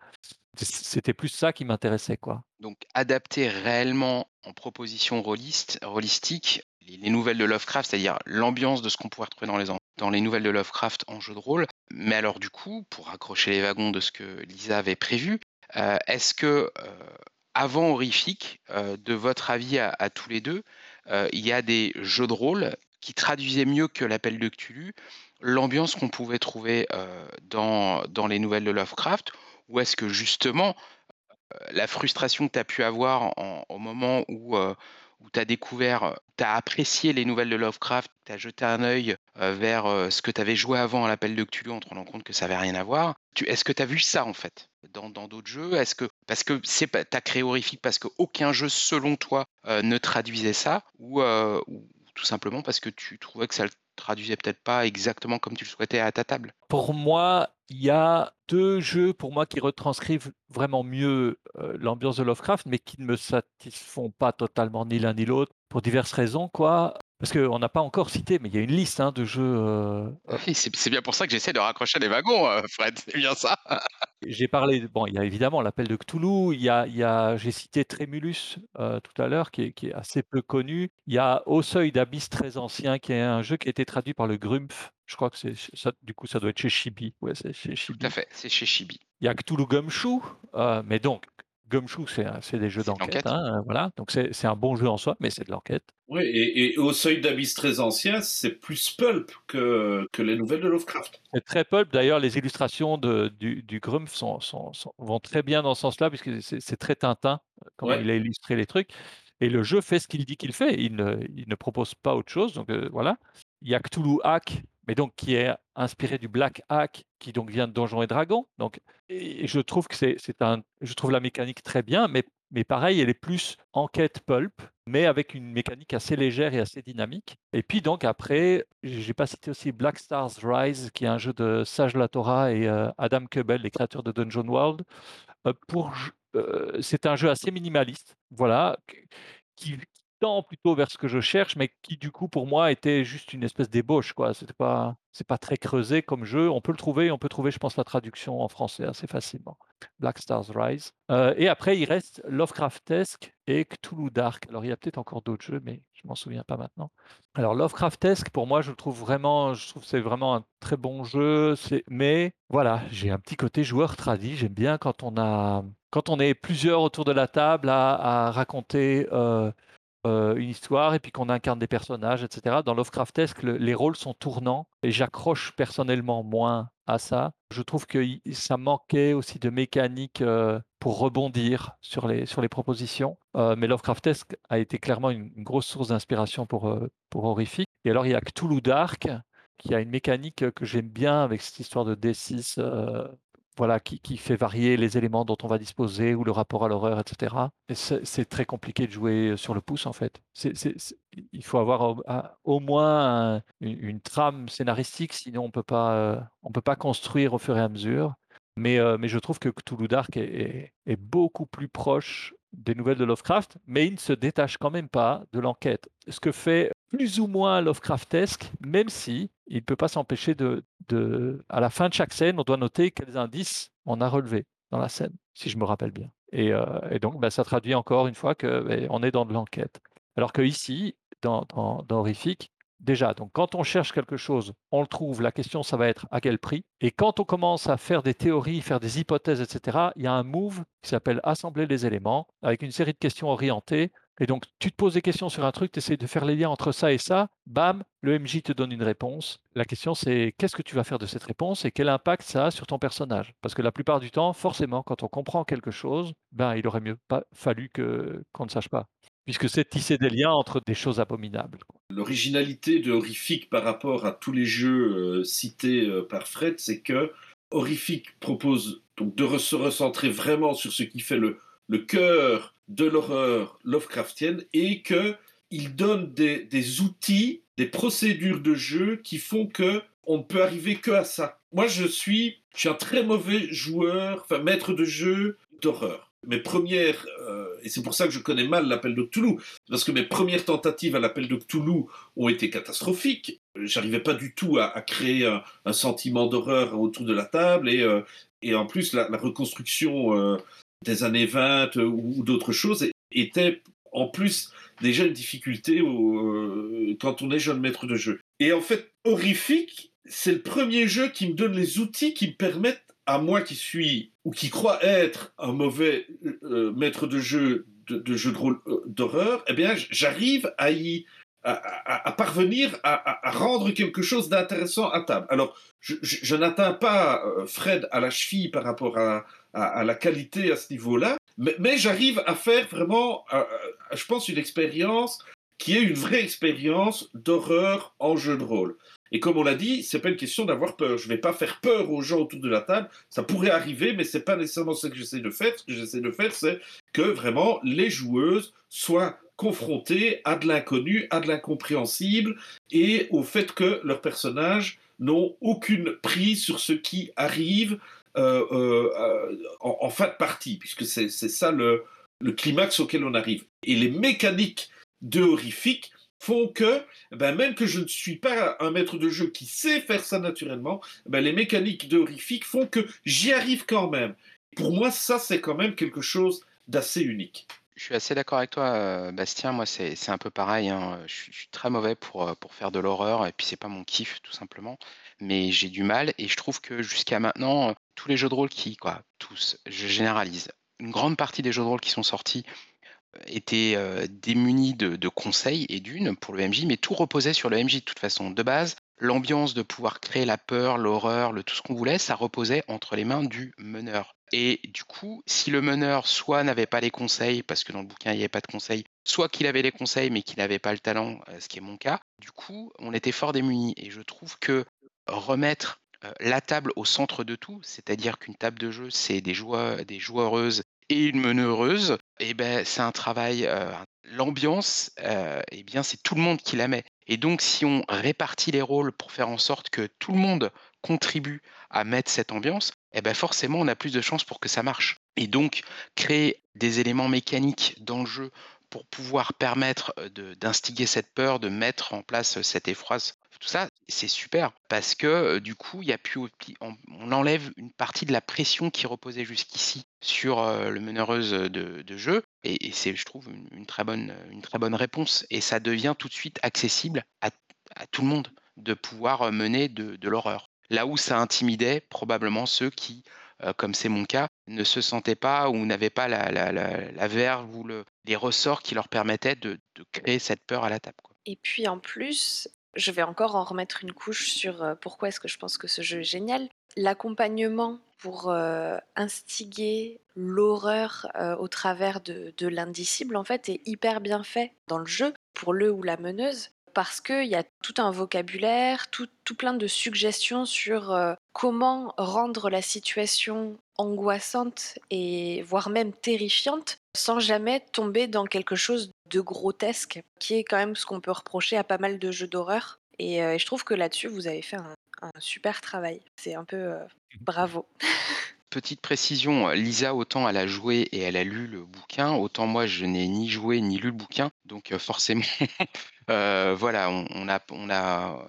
C'était plus ça qui m'intéressait, quoi. Donc, adapter réellement en proposition rôliste, rôlistique les, les nouvelles de Lovecraft, c'est-à-dire l'ambiance de ce qu'on pourrait retrouver dans les, dans les nouvelles de Lovecraft en jeu de rôle. Mais alors, du coup, pour accrocher les wagons de ce que Lisa avait prévu, euh, est-ce que, euh, avant Horrifique, euh, de votre avis à, tous les deux, il y a des jeux de rôle qui traduisaient mieux que l'appel de Cthulhu l'ambiance qu'on pouvait trouver dans, dans les nouvelles de Lovecraft? Ou est-ce que justement, la frustration que tu as pu avoir au moment où, où tu as découvert, tu as apprécié les nouvelles de Lovecraft, tu as jeté un œil euh, vers euh, ce que tu avais joué avant à l'appel de Cthulhu en te rendant compte que ça n'avait rien à voir. Tu- Est-ce que tu as vu ça en fait dans d'autres jeux? Est-ce que parce que c'est tu as créé Horrifique parce qu'aucun jeu selon toi euh, ne traduisait ça ou, euh, ou tout simplement parce que tu trouvais que ça le traduisait peut-être pas exactement comme tu le souhaitais à ta table? Pour moi, il y a deux jeux pour moi qui retranscrivent vraiment mieux l'ambiance de Lovecraft, mais qui ne me satisfont pas totalement ni l'un ni l'autre pour diverses raisons, quoi. Parce qu'on n'a pas encore cité, mais il y a une liste hein, de jeux. euh, Oui, c'est bien pour ça que j'essaie de raccrocher les wagons, euh, Fred, c'est bien ça. J'ai parlé, bon, il y a évidemment l'appel de Cthulhu, il y a, il y a j'ai cité Tremulus euh, tout à l'heure, qui est, qui est assez peu connu. Il y a Au seuil d'abysse très ancien, qui est un jeu qui a été traduit par le Grumpf. Je crois que c'est ça, du coup, ça doit être chez Chibi. Ouais, c'est chez Tout Chibi. à fait, c'est chez Chibi. Il y a Cthulhu Gumshoe, euh, mais donc Gumshoe, c'est des jeux d'enquête, hein, euh, voilà. Donc c'est c'est un bon jeu en soi, mais c'est de l'enquête. Oui, et, et au seuil d'abysse très ancien, c'est plus pulp que, que les nouvelles de Lovecraft. C'est très pulp. D'ailleurs, les illustrations de, du, du Grumpf sont, sont- sont- vont très bien dans ce sens-là, puisque c'est c'est très Tintin, comment Ouais. il a illustré les trucs. Et le jeu fait ce qu'il dit qu'il fait. Il ne, il ne propose pas autre chose. Donc euh, voilà. Il y a Cthulhu Hack, mais donc qui est inspiré du Black Hack, qui donc vient de Donjons et Dragons. Donc, je trouve que c'est un, je trouve la mécanique très bien, mais mais pareil, elle est plus enquête pulp, mais avec une mécanique assez légère et assez dynamique. Et puis donc après, j'ai pas cité aussi Black Stars Rise, qui est un jeu de Sage Latora et euh, Adam Kubel, les créateurs de Dungeon World. Euh, pour, euh, c'est un jeu assez minimaliste, voilà, plutôt vers ce que je cherche, mais qui du coup pour moi était juste une espèce d'ébauche, quoi. C'était pas, c'est pas très creusé comme jeu. On peut le trouver, on peut trouver, je pense, la traduction en français assez facilement. Black Stars Rise. Euh, et après, il reste Lovecraftesque et Cthulhu Dark. Alors, il y a peut-être encore d'autres jeux, mais je m'en souviens pas maintenant. Alors, Lovecraftesque, pour moi, je le trouve vraiment, je trouve c'est vraiment un très bon jeu. Mais voilà, j'ai un petit côté joueur tradi. J'aime bien quand on a, quand on est plusieurs autour de la table à, à raconter. euh, euh, une histoire et puis qu'on incarne des personnages, etc. Dans Lovecraftesque, le- les rôles sont tournants et j'accroche personnellement moins à ça. Je trouve que ça manquait aussi de mécanique euh, pour rebondir sur les, sur les propositions. Euh, mais Lovecraftesque a été clairement une, grosse source d'inspiration pour, euh, pour Horrific. Et alors, il y a Cthulhu Dark qui a une mécanique que j'aime bien avec cette histoire de D6 euh, voilà, qui, qui fait varier les éléments dont on va disposer ou le rapport à l'horreur, etc. Et c'est très compliqué de jouer sur le pouce, en fait. Il faut avoir au, moins un- une, trame scénaristique, sinon on peut pas, euh, peut pas construire au fur et à mesure. Mais, euh, mais je trouve que Cthulhu Dark est beaucoup plus proche des nouvelles de Lovecraft, mais il ne se détache quand même pas de l'enquête. Ce que fait plus ou moins Lovecraftesque, même si il ne peut pas s'empêcher de. À la fin de chaque scène, on doit noter quels indices on a relevés dans la scène, si je me rappelle bien. Et, euh, donc, ben, ça traduit encore une fois qu'on est dans de l'enquête. Alors que ici, dans, dans, déjà, quand on cherche quelque chose, on le trouve, la question, ça va être à quel prix. Et quand on commence à faire des théories, faire des hypothèses, etc., il y a un move qui s'appelle assembler les éléments, avec une série de questions orientées Et donc, tu te poses des questions sur un truc, tu essaies de faire les liens entre ça et ça, bam, le MJ te donne une réponse. La question, c'est qu'est-ce que tu vas faire de cette réponse et quel impact ça a sur ton personnage? Parce que la plupart du temps, forcément, quand on comprend quelque chose, ben, il aurait mieux pas fallu que, qu'on ne sache pas. Puisque c'est tisser des liens entre des choses abominables. L'originalité de Horrific par rapport à tous les jeux euh, cités euh, par Fred, c'est que Horrific propose donc de se recentrer vraiment sur ce qui fait le, le cœur de l'horreur Lovecraftienne et que il donne des, outils, des procédures de jeu qui font que on ne peut arriver que à ça. Moi, je suis, je suis un très mauvais joueur, enfin maître de jeu d'horreur. Mes premières, euh, et c'est pour ça que je connais mal l'appel de Cthulhu, parce que mes premières tentatives à l'appel de Cthulhu ont été catastrophiques. J'arrivais pas du tout à, créer un, sentiment d'horreur autour de la table, et, euh, et en plus, la, la reconstruction euh, des années 20 euh, ou, d'autres choses était en plus déjà une difficulté euh, quand on est jeune maître de jeu. Et en fait, horrifique, c'est le premier jeu qui me donne les outils qui me permettent à moi qui suis ou qui crois être un mauvais euh, maître de jeu de, jeu de rôle d'horreur, eh bien j'arrive à y à, parvenir à, rendre quelque chose d'intéressant à table. Alors je, n'atteins pas Fred à la cheville par rapport à, à la qualité à ce niveau-là, mais, j'arrive à faire vraiment, euh, je pense, une expérience qui est une vraie expérience d'horreur en jeu de rôle. Et comme on l'a dit, c'est pas une question d'avoir peur. Je vais pas faire peur aux gens autour de la table. Ça pourrait arriver, mais c'est pas nécessairement ce que j'essaie de faire. Ce que j'essaie de faire, c'est que vraiment les joueuses soient confrontées à de l'inconnu, à de l'incompréhensible et au fait que leurs personnages n'ont aucune prise sur ce qui arrive euh, euh, en, en, fin de partie, puisque c'est ça le, climax auquel on arrive. Et les mécaniques de horrifique font que, ben même que je ne suis pas un maître de jeu qui sait faire ça naturellement, ben les mécaniques de horrifique font que j'y arrive quand même. Pour moi, ça, c'est quand même quelque chose d'assez unique. Je suis assez d'accord avec toi, Bastien. Moi, c'est un peu pareil. Hein. Je, suis, je, suis, très mauvais pour, pour faire de l'horreur, et puis c'est pas mon kiff, tout simplement. Mais j'ai du mal, et je trouve que jusqu'à maintenant, tous les jeux de rôle qui, quoi, tous, je généralise, une grande partie des jeux de rôle qui sont sortis étaient euh, démunis de, de, conseils et d'une pour le MJ, mais tout reposait sur le MJ de toute façon. De base, l'ambiance de pouvoir créer la peur, l'horreur, le tout ce qu'on voulait, ça reposait entre les mains du meneur. Et du coup, si le meneur soit n'avait pas les conseils, parce que dans le bouquin il n'y avait pas de conseils, soit qu'il avait les conseils mais qu'il n'avait pas le talent, ce qui est mon cas, du coup, on était fort démunis. Et je trouve que remettre la table au centre de tout, c'est-à-dire qu'une table de jeu, c'est des, joueurs, des joueuses et une meneureuse, et eh ben c'est un travail. Euh, L'ambiance, euh, eh bien c'est tout le monde qui la met. Et donc si on répartit les rôles pour faire en sorte que tout le monde contribue à mettre cette ambiance, eh ben forcément on a plus de chances pour que ça marche. Et donc créer des éléments mécaniques dans le jeu pour pouvoir permettre d'instiguer cette peur, de mettre en place cette effroi, tout ça, c'est super parce que du coup, il y a plus, on, enlève une partie de la pression qui reposait jusqu'ici sur le meneureuse de, de jeu et, c'est, je trouve, une, très bonne, réponse et ça devient tout de suite accessible à, tout le monde de pouvoir mener de, l'horreur. Là où ça intimidait probablement ceux qui, comme c'est mon cas, ne se sentaient pas ou n'avaient pas la, verve ou le, les ressorts qui leur permettaient de, créer cette peur à la table. Et puis en plus, je vais encore en remettre une couche sur euh, pourquoi est-ce que je pense que ce jeu est génial. L'accompagnement pour euh, instiguer l'horreur euh, au travers de, l'indicible, en fait, est hyper bien fait dans le jeu pour le ou la meneuse parce qu'il y a tout un vocabulaire, tout, tout plein de suggestions sur euh, comment rendre la situation angoissante et voire même terrifiante sans jamais tomber dans quelque chose de grotesque, qui est quand même ce qu'on peut reprocher à pas mal de jeux d'horreur. Et, euh, et, je trouve que là-dessus, vous avez fait un, un super travail. C'est un peu euh, bravo. Petite précision, Lisa, autant elle a joué et elle a lu le bouquin, autant moi je n'ai ni joué ni lu le bouquin. Donc euh, forcément, euh, voilà, on, on, a, on a,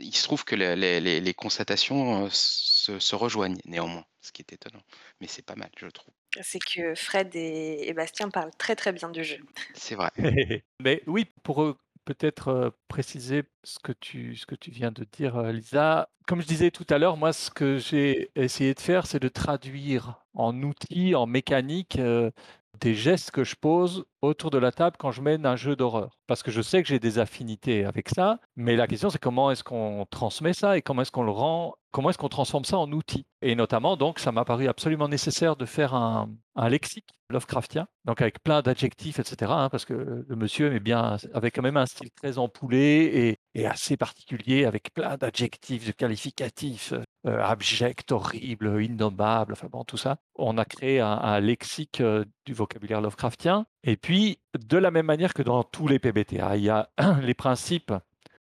il se trouve que les, les, les constatations se, se, rejoignent néanmoins, ce qui est étonnant. Mais c'est pas mal, je trouve. C'est que Fred et, et Bastien parlent très très bien du jeu. C'est vrai. Mais oui, pour peut-être euh, préciser ce que, tu, ce que tu viens de dire, euh, Lisa. Comme je disais tout à l'heure, moi, ce que j'ai essayé de faire, c'est de traduire en outils, en mécanique, euh, des gestes que je pose autour de la table quand je mène un jeu d'horreur. Parce que je sais que j'ai des affinités avec ça, mais la question c'est comment est-ce qu'on transmet ça et comment est-ce qu'on le rend, comment est-ce qu'on transforme ça en outil? Et notamment, donc, ça m'a paru absolument nécessaire de faire un, lexique Lovecraftien, donc avec plein d'adjectifs, etc. Hein, parce que le monsieur mais bien, avait quand même un style très empoulé et, assez particulier, avec plein d'adjectifs, de qualificatifs, euh, abject, horrible, innommable, enfin bon, tout ça. On a créé un, lexique euh, du vocabulaire Lovecraftien. Et puis, de la même manière que dans tous les PBTA, il y a les principes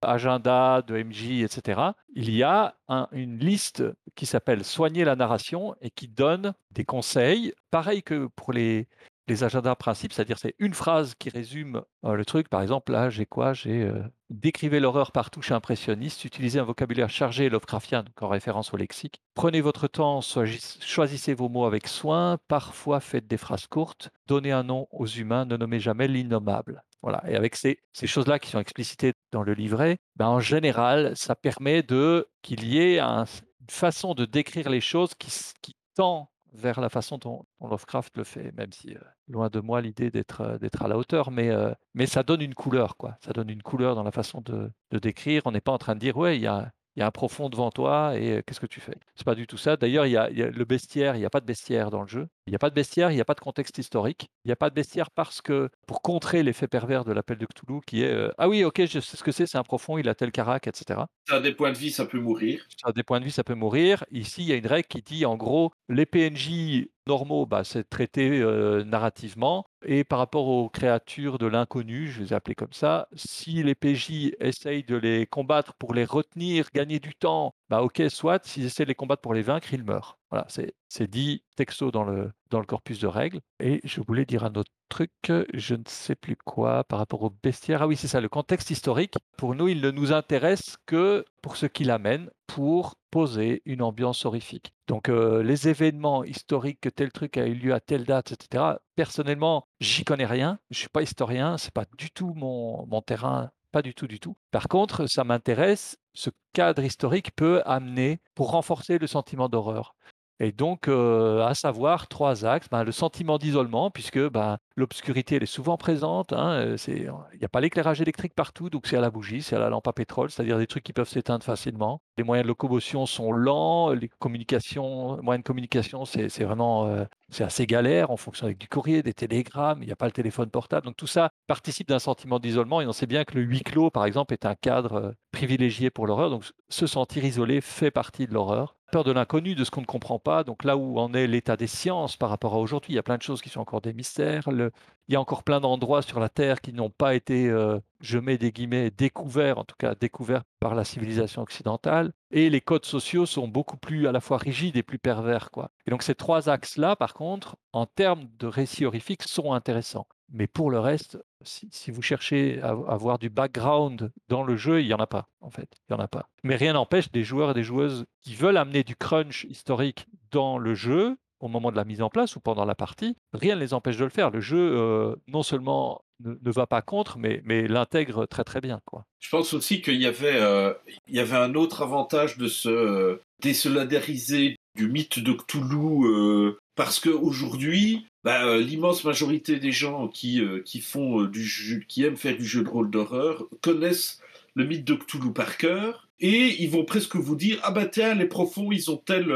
agenda de MJ, etc., il y a une liste qui s'appelle Soigner la narration et qui donne des conseils, pareil que pour les, les agendas principes, c'est-à-dire c'est une phrase qui résume euh, le truc. Par exemple, là, j'ai quoi? J'ai euh, décrivez l'horreur par touche impressionniste, utilisez un vocabulaire chargé et Lovecraftien, donc en référence au lexique. Prenez votre temps, choisissez vos mots avec soin, parfois faites des phrases courtes, donnez un nom aux humains, ne nommez jamais l'innommable. Voilà. Et avec ces, choses-là qui sont explicitées dans le livret, ben en général, ça permet de qu'il y ait une façon de décrire les choses qui, qui tend vers la façon dont, Lovecraft le fait, même si euh, loin de moi l'idée d'être euh, d'être à la hauteur, mais, euh, mais ça donne une couleur, quoi. Ça donne une couleur dans la façon de, de décrire. On n'est pas en train de dire ouais, il y a, il y a un profond devant toi et qu'est-ce que tu fais? C'est pas du tout ça. D'ailleurs, il, y a le bestiaire, il n'y a pas de bestiaire dans le jeu. Il n'y a pas de bestiaire, il n'y a pas de contexte historique. Il n'y a pas de bestiaire parce que pour contrer l'effet pervers de l'appel de Cthulhu, qui est ah oui, ok, je sais ce que c'est, c'est un profond, il a tel carac, etc. Ça a des points de vie, ça peut mourir. Ça a des points de vie, ça peut mourir. Ici, il y a une règle qui dit en gros, les PNJ normaux, bah, c'est traité narrativement. Et par rapport aux créatures de l'inconnu, je les ai appelées comme ça, si les PJ essayent de les combattre pour les retenir, gagner du temps, bah ok, soit, s'ils essaient de les combattre pour les vaincre, ils meurent. Voilà, c'est dit texto dans le, dans le corpus de règles. Et je voulais dire un autre truc, je ne sais plus quoi, par rapport au bestiaire. Ah oui, c'est ça, le contexte historique. Pour nous, il ne nous intéresse que pour ce qu'il amène, pour poser une ambiance horrifique. Donc euh, les événements historiques, que tel truc a eu lieu à telle date, etc. Personnellement, j'y connais rien. Je suis pas historien, c'est pas du tout mon, mon terrain pas du tout, du tout. Par contre, ça m'intéresse. Ce cadre historique peut amener pour renforcer le sentiment d'horreur. Et donc, euh, à savoir trois axes. Ben, le sentiment d'isolement, puisque ben, l'obscurité, elle est souvent présente. Hein, euh, il n'y a pas l'éclairage électrique partout, donc c'est à la bougie, c'est à la lampe à pétrole, c'est-à-dire des trucs qui peuvent s'éteindre facilement. Les moyens de locomotion sont lents, les moyens de communication, c'est vraiment euh, assez galère. On fonctionne avec du courrier, des télégrammes, il n'y a pas le téléphone portable. Donc tout ça participe d'un sentiment d'isolement et on sait bien que le huis clos, par exemple, est un cadre privilégié pour l'horreur. Donc se sentir isolé fait partie de l'horreur peur de l'inconnu, de ce qu'on ne comprend pas. Donc là où en est l'état des sciences par rapport à aujourd'hui, il y a plein de choses qui sont encore des mystères. il y a encore plein d'endroits sur la Terre qui n'ont pas été, euh, je mets des guillemets, découverts, en tout cas découverts par la civilisation occidentale. Et les codes sociaux sont beaucoup plus à la fois rigides et plus pervers. Quoi. Et donc ces trois axes-là, par contre, en termes de récits horrifiques, sont intéressants. Mais pour le reste, si, vous cherchez à, avoir du background dans le jeu, il n'y en a pas, en fait. Il y en a pas. Mais rien n'empêche des joueurs et des joueuses qui veulent amener du crunch historique dans le jeu, au moment de la mise en place ou pendant la partie, rien ne les empêche de le faire. Le jeu, euh, non seulement ne, va pas contre, mais, l'intègre très très bien. Quoi. Je pense aussi qu'il y, avait, euh, un autre avantage de se euh, désolidariser du mythe de Cthulhu parce qu'aujourd'hui, bah, euh, l'immense majorité des gens qui, euh, qui font euh, du jeu, qui aiment faire du jeu de rôle d'horreur connaissent le mythe de Cthulhu par cœur et ils vont presque vous dire ah bah tiens les profonds ils ont tel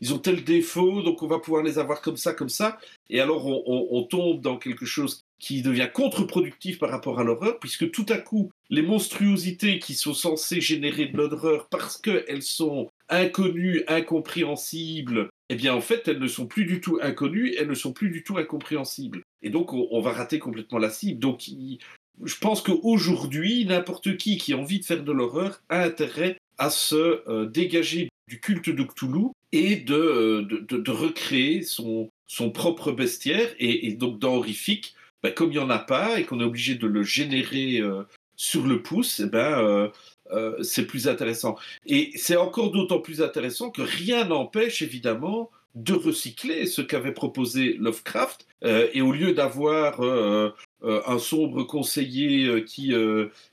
ils ont tel défaut donc on va pouvoir les avoir comme ça comme ça. Et alors on, on tombe dans quelque chose qui devient contre-productif par rapport à l'horreur puisque tout à coup les monstruosités qui sont censées générer de l'horreur parce qu'elles sont inconnues, incompréhensibles, eh bien en fait elles ne sont plus du tout inconnues, elles ne sont plus du tout incompréhensibles. Et donc on, va rater complètement la cible. Donc je pense qu'aujourd'hui, n'importe qui qui a envie de faire de l'horreur a intérêt à se euh, dégager du culte de et de, euh, recréer son, propre bestiaire. Et, donc dans Horrifique, ben, comme il n'y en a pas et qu'on est obligé de le générer euh, sur le pouce, eh ben, euh, c'est plus intéressant. Et c'est encore d'autant plus intéressant que rien n'empêche évidemment de recycler ce qu'avait proposé Lovecraft. Euh, et au lieu d'avoir euh, un sombre conseiller qui,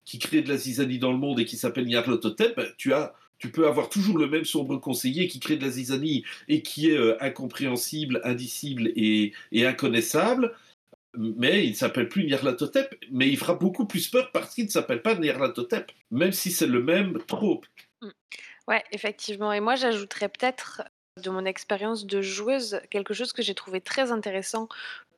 qui crée de la zizanie dans le monde et qui s'appelle Nyarlathotep, ben, tu as tu peux avoir toujours le même sombre conseiller qui crée de la zizanie et qui est euh, incompréhensible, indicible et, et inconnaissable mais il ne s'appelle plus Nyarlathotep, mais il fera beaucoup plus peur parce qu'il ne s'appelle pas Nyarlathotep, même si c'est le même trop. Mm. Ouais, effectivement. Et moi, j'ajouterais peut-être de mon expérience de joueuse quelque chose que j'ai trouvé très intéressant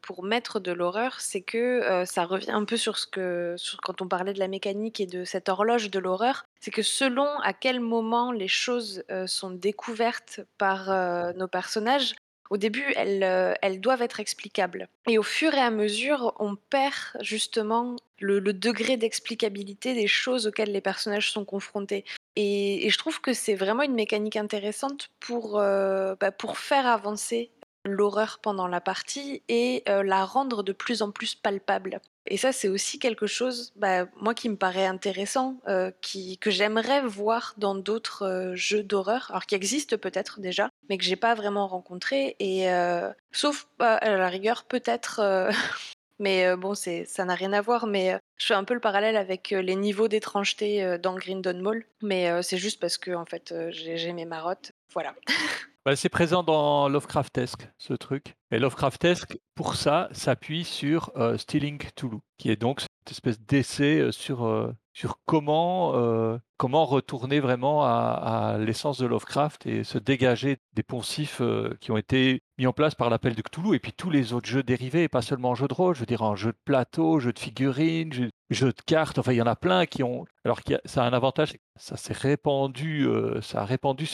pour mettre de l'horreur, c'est que euh, ça revient un peu sur ce que quand on parlait de la mécanique et de cette horloge de l'horreur, c'est que selon à quel moment les choses euh, sont découvertes par euh, nos personnages, au début, elles, elles, doivent être explicables. Et au fur et à mesure, on perd justement le, degré d'explicabilité des choses auxquelles les personnages sont confrontés. Et, je trouve que c'est vraiment une mécanique intéressante pour, euh, bah, pour faire avancer l'horreur pendant la partie et euh, la rendre de plus en plus palpable. Et ça, c'est aussi quelque chose, bah, moi, qui me paraît intéressant, euh, qui, que j'aimerais voir dans d'autres euh, jeux d'horreur, alors qui existent peut-être déjà, mais que j'ai pas vraiment rencontré. Et sauf bah, à la rigueur, peut-être. mais bon, c'est, ça n'a rien à voir. Mais je fais un peu le parallèle avec les niveaux d'étrangeté dans Grindon Mall. Mais c'est juste parce que en fait, j'ai, j'ai mes marottes. Voilà. Bah, c'est présent dans Lovecraftesque, ce truc. Et Lovecraftesque, pour ça, s'appuie sur euh, Stealing Toulouse, qui est donc cette espèce d'essai euh, sur, euh, sur comment, comment retourner vraiment à, l'essence de Lovecraft et se dégager des poncifs qui ont été mis en place par l'appel de Cthulhu et puis tous les autres jeux dérivés, et pas seulement en jeu de rôle, je veux dire en jeu de plateau, jeu de figurines, jeu, de cartes, enfin il y en a plein qui ont... Alors ça a un avantage, ça s'est répandu, ça a répandu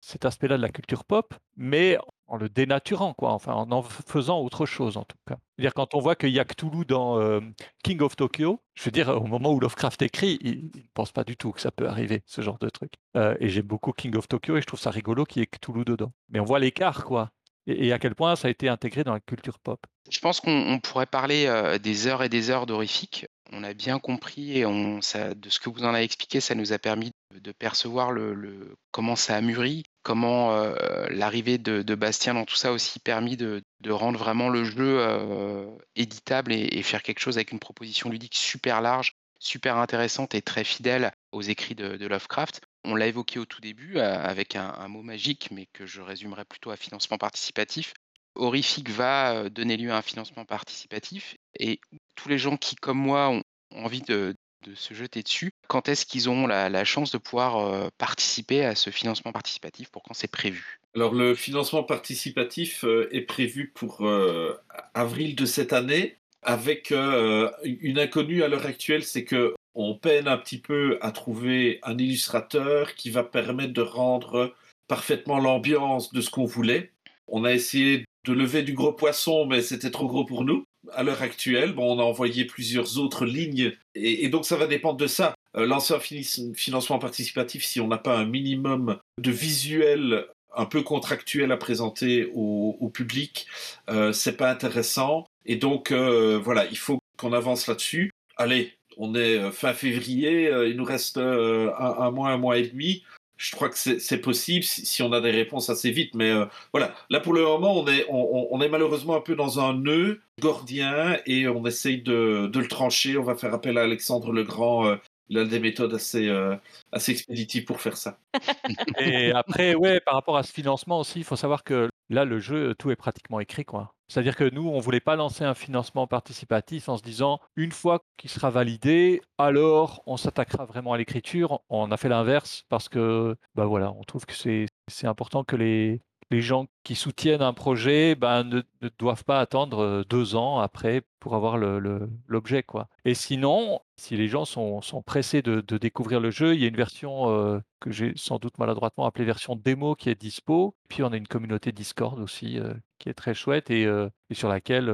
cet aspect-là de la culture pop, mais en le dénaturant, quoi, enfin en en faisant autre chose en tout cas. C'est-à-dire quand on voit qu'il y a Cthulhu dans euh, King of Tokyo, je veux dire, au moment où Lovecraft écrit, il ne pense pas du tout que ça peut arriver, ce genre de truc. Euh, et j'aime beaucoup King of Tokyo et je trouve ça rigolo qu'il y ait Cthulhu dedans. Mais on voit l'écart, quoi. Et, à quel point ça a été intégré dans la culture pop. Je pense qu'on pourrait parler euh, des heures et des heures d'horrifique. On a bien compris et on, de ce que vous en avez expliqué, ça nous a permis de percevoir le, comment ça a mûri, comment euh, l'arrivée de, Bastien dans tout ça a aussi permis de, rendre vraiment le jeu euh, éditable et, faire quelque chose avec une proposition ludique super large, super intéressante et très fidèle aux écrits de, Lovecraft. On l'a évoqué au tout début euh, avec un, mot magique, mais que je résumerai plutôt à financement participatif. Horrifique va donner lieu à un financement participatif et tous les gens qui, comme moi, ont envie de, se jeter dessus. Quand est-ce qu'ils ont la, chance de pouvoir euh, participer à ce financement participatif Pour quand c'est prévu? Alors le financement participatif euh, est prévu pour euh, avril de cette année, avec une inconnue à l'heure actuelle, c'est que on peine un petit peu à trouver un illustrateur qui va permettre de rendre parfaitement l'ambiance de ce qu'on voulait. On a essayé de lever du gros poisson, mais c'était trop gros pour nous à l'heure actuelle. Bon, on a envoyé plusieurs autres lignes et, donc ça va dépendre de ça. Euh, lancer un financement participatif si on n'a pas un minimum de visuel un peu contractuel à présenter au, public, euh, c'est pas intéressant. Et donc euh, voilà, il faut qu'on avance là-dessus. Allez, on est euh, fin février, il nous reste un, mois, un mois et demi je crois que c'est possible si, on a des réponses assez vite. Mais euh, voilà, là pour le moment, on est, malheureusement un peu dans un nœud gordien et on essaye de, de le trancher. On va faire appel à Alexandre le Grand. Euh, il des méthodes assez, euh, assez expéditives pour faire ça. Et après, ouais, par rapport à ce financement aussi, il faut savoir que là, le jeu, tout est pratiquement écrit. quoi. C'est-à-dire que nous, on ne voulait pas lancer un financement participatif en se disant, une fois qu'il sera validé, alors on s'attaquera vraiment à l'écriture. On a fait l'inverse parce que, bah voilà, on trouve que c'est important que les, les gens qui soutiennent un projet ben, ne, doivent pas attendre euh, deux ans après pour avoir l'objet. quoi. Et sinon, si les gens sont, pressés de, découvrir le jeu, il y a une version euh, que j'ai sans doute maladroitement appelée version démo qui est dispo. Puis on a une communauté Discord aussi euh, qui est très chouette et, sur laquelle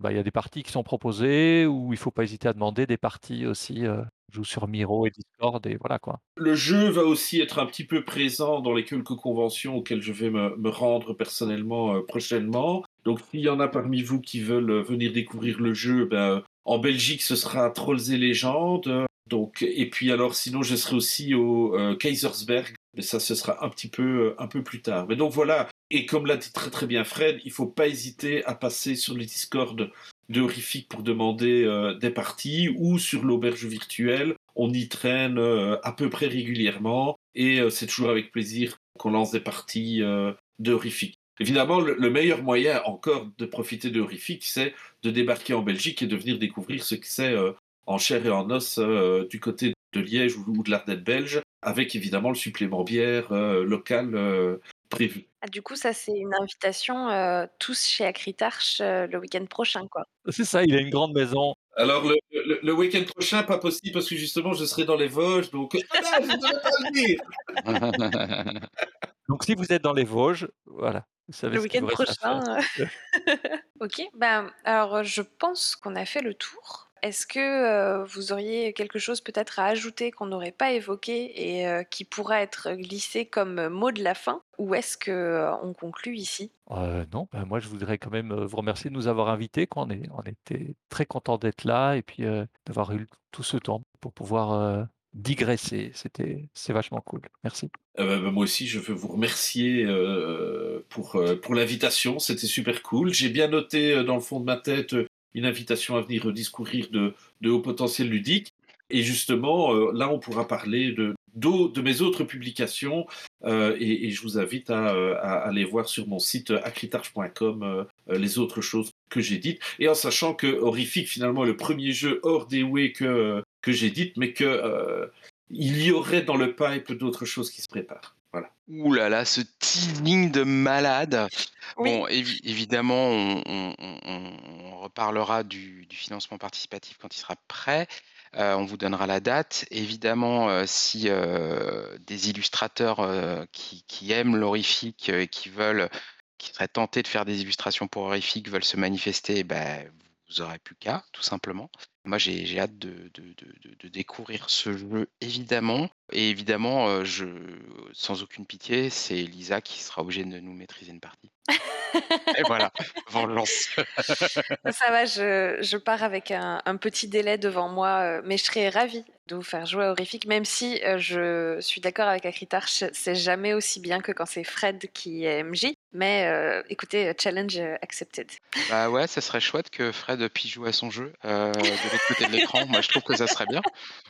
bah, il y a des parties qui sont proposées où il ne faut pas hésiter à demander des parties aussi joue sur Miro et Discord et voilà quoi. Le jeu va aussi être un petit peu présent dans les quelques conventions auxquelles je vais me, rendre personnellement euh, prochainement. Donc s'il y en a parmi vous qui veulent euh, venir découvrir le jeu, ben, en Belgique ce sera Trolls et légendes. Donc, et puis alors sinon je serai aussi au euh, Kaisersberg, mais ça ce sera un petit peu un peu plus tard. Mais donc voilà, et comme l'a dit très très bien Fred, il faut pas hésiter à passer sur le Discord de Horrifique pour demander euh, des parties ou sur l'auberge virtuelle. on y traîne à peu près régulièrement et c'est toujours avec plaisir qu'on lance des parties de horrifique. Évidemment, le, meilleur moyen encore de profiter de horrifique, c'est de débarquer en Belgique et de venir découvrir ce que c'est en chair et en os du côté de Liège ou, de l'Ardenne belge, avec évidemment le supplément bière local prévu. Ah, du coup, ça, c'est une invitation, euh, tous chez Acritarch euh, le week-end prochain, quoi. C'est ça, il a une grande maison. Alors, le, le, week-end prochain, pas possible parce que justement, je serai dans les Vosges, donc. Ah je ne pas le dire Donc, si vous êtes dans les Vosges, voilà. Vous savez le week-end prochain. Ok, ben, alors je pense qu'on a fait le tour. Est-ce que euh, vous auriez quelque chose peut-être à ajouter qu'on n'aurait pas évoqué et euh, qui pourrait être glissé comme mot de la fin? Ou est-ce qu'on euh, conclut ici? Non, bah, moi je voudrais quand même vous remercier de nous avoir invités. On, est, on était très content d'être là et puis d'avoir eu tout ce temps pour pouvoir digresser. C'était, c'est vachement cool. Merci. Bah, moi aussi, je veux vous remercier pour, pour l'invitation. C'était super cool. J'ai bien noté dans le fond de ma tête une invitation à venir discourir de, de haut potentiel ludique. Et justement, euh, là, on pourra parler de, de mes autres publications euh, et, je vous invite à, aller voir sur mon site acritarch.com euh, les autres choses que j'ai dites. Et en sachant que Horrifique, finalement, est le premier jeu hors des que, que j'ai dites, mais que il y aurait dans le pipe d'autres choses qui se préparent. Voilà. Ouh là là, ce teasing de malade. Bon, évidemment, on, reparlera du, financement participatif quand il sera prêt. Euh, on vous donnera la date. Évidemment, euh, si euh, des illustrateurs qui, aiment l'horrifique et qui veulent, qui seraient tentés de faire des illustrations pour horrifique veulent se manifester, ben, vous aurez plus qu'à, tout simplement. Moi, j'ai hâte de, découvrir ce jeu, évidemment. Et évidemment, euh, je, sans aucune pitié, c'est Lisa qui sera obligée de nous maîtriser une partie. Et voilà, vengeance. Ça va, je, pars avec un, petit délai devant moi, euh, mais je serais ravie de vous faire jouer à Horrifique, même si euh, je suis d'accord avec Acritarch, c'est jamais aussi bien que quand c'est Fred qui est MJ. Mais euh, écoutez, challenge accepted. Bah ouais, ça serait chouette que Fred puisse jouer à son jeu de l'autre côté de l'écran. Moi, je trouve que ça serait bien.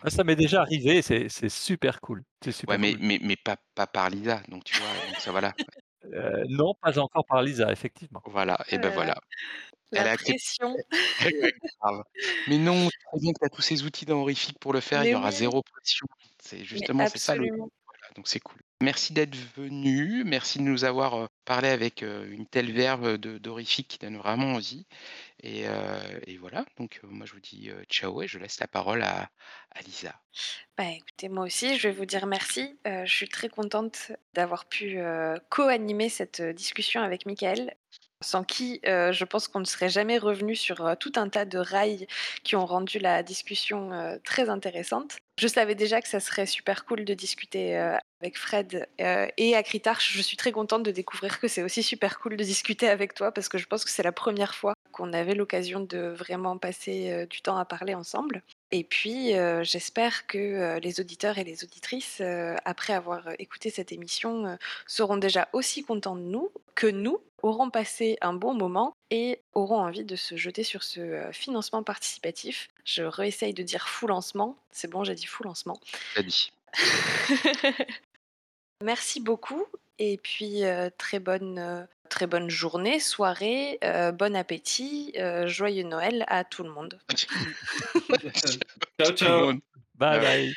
Ah, ça m'est déjà arrivé, c'est super cool. ouais, mais, mais, mais, pas, pas par Lisa, donc tu vois, donc ça voilà. Euh, non, pas encore par Lisa, effectivement. Voilà, et ben voilà. La pression. Mais non, tu bien que tu as tous ces outils dans Horrifique pour le faire, il y aura zéro pression. C'est justement c'est ça le donc c'est cool. Merci d'être venu, merci de nous avoir, parlé avec, une telle verve d'horrifique qui donne vraiment envie et voilà, donc moi je vous dis, ciao et je laisse la parole à à Lisa. Bah, écoutez, moi aussi, je vais vous dire merci. je suis très contente d'avoir pu, co-animer cette, discussion avec Michael sans qui euh, je pense qu'on ne serait jamais revenu sur euh, tout un tas de rails qui ont rendu la discussion euh, très intéressante. Je savais déjà que ça serait super cool de discuter avec Fred et Acritarch. Je suis très contente de découvrir que c'est aussi super cool de discuter avec toi parce que je pense que c'est la première fois qu'on avait l'occasion de vraiment passer du temps à parler ensemble. Et puis, j'espère que les auditeurs et les auditrices, après avoir écouté cette émission, seront déjà aussi contents de nous que nous auront passé un bon moment et auront envie de se jeter sur ce euh, financement participatif. Je réessaye de dire fou lancement. C'est bon, j'ai dit fou lancement. dit. Merci beaucoup et puis euh, très bonne euh, très bonne journée, soirée, bon appétit, joyeux Noël à tout le monde. ciao ciao. Bye bye.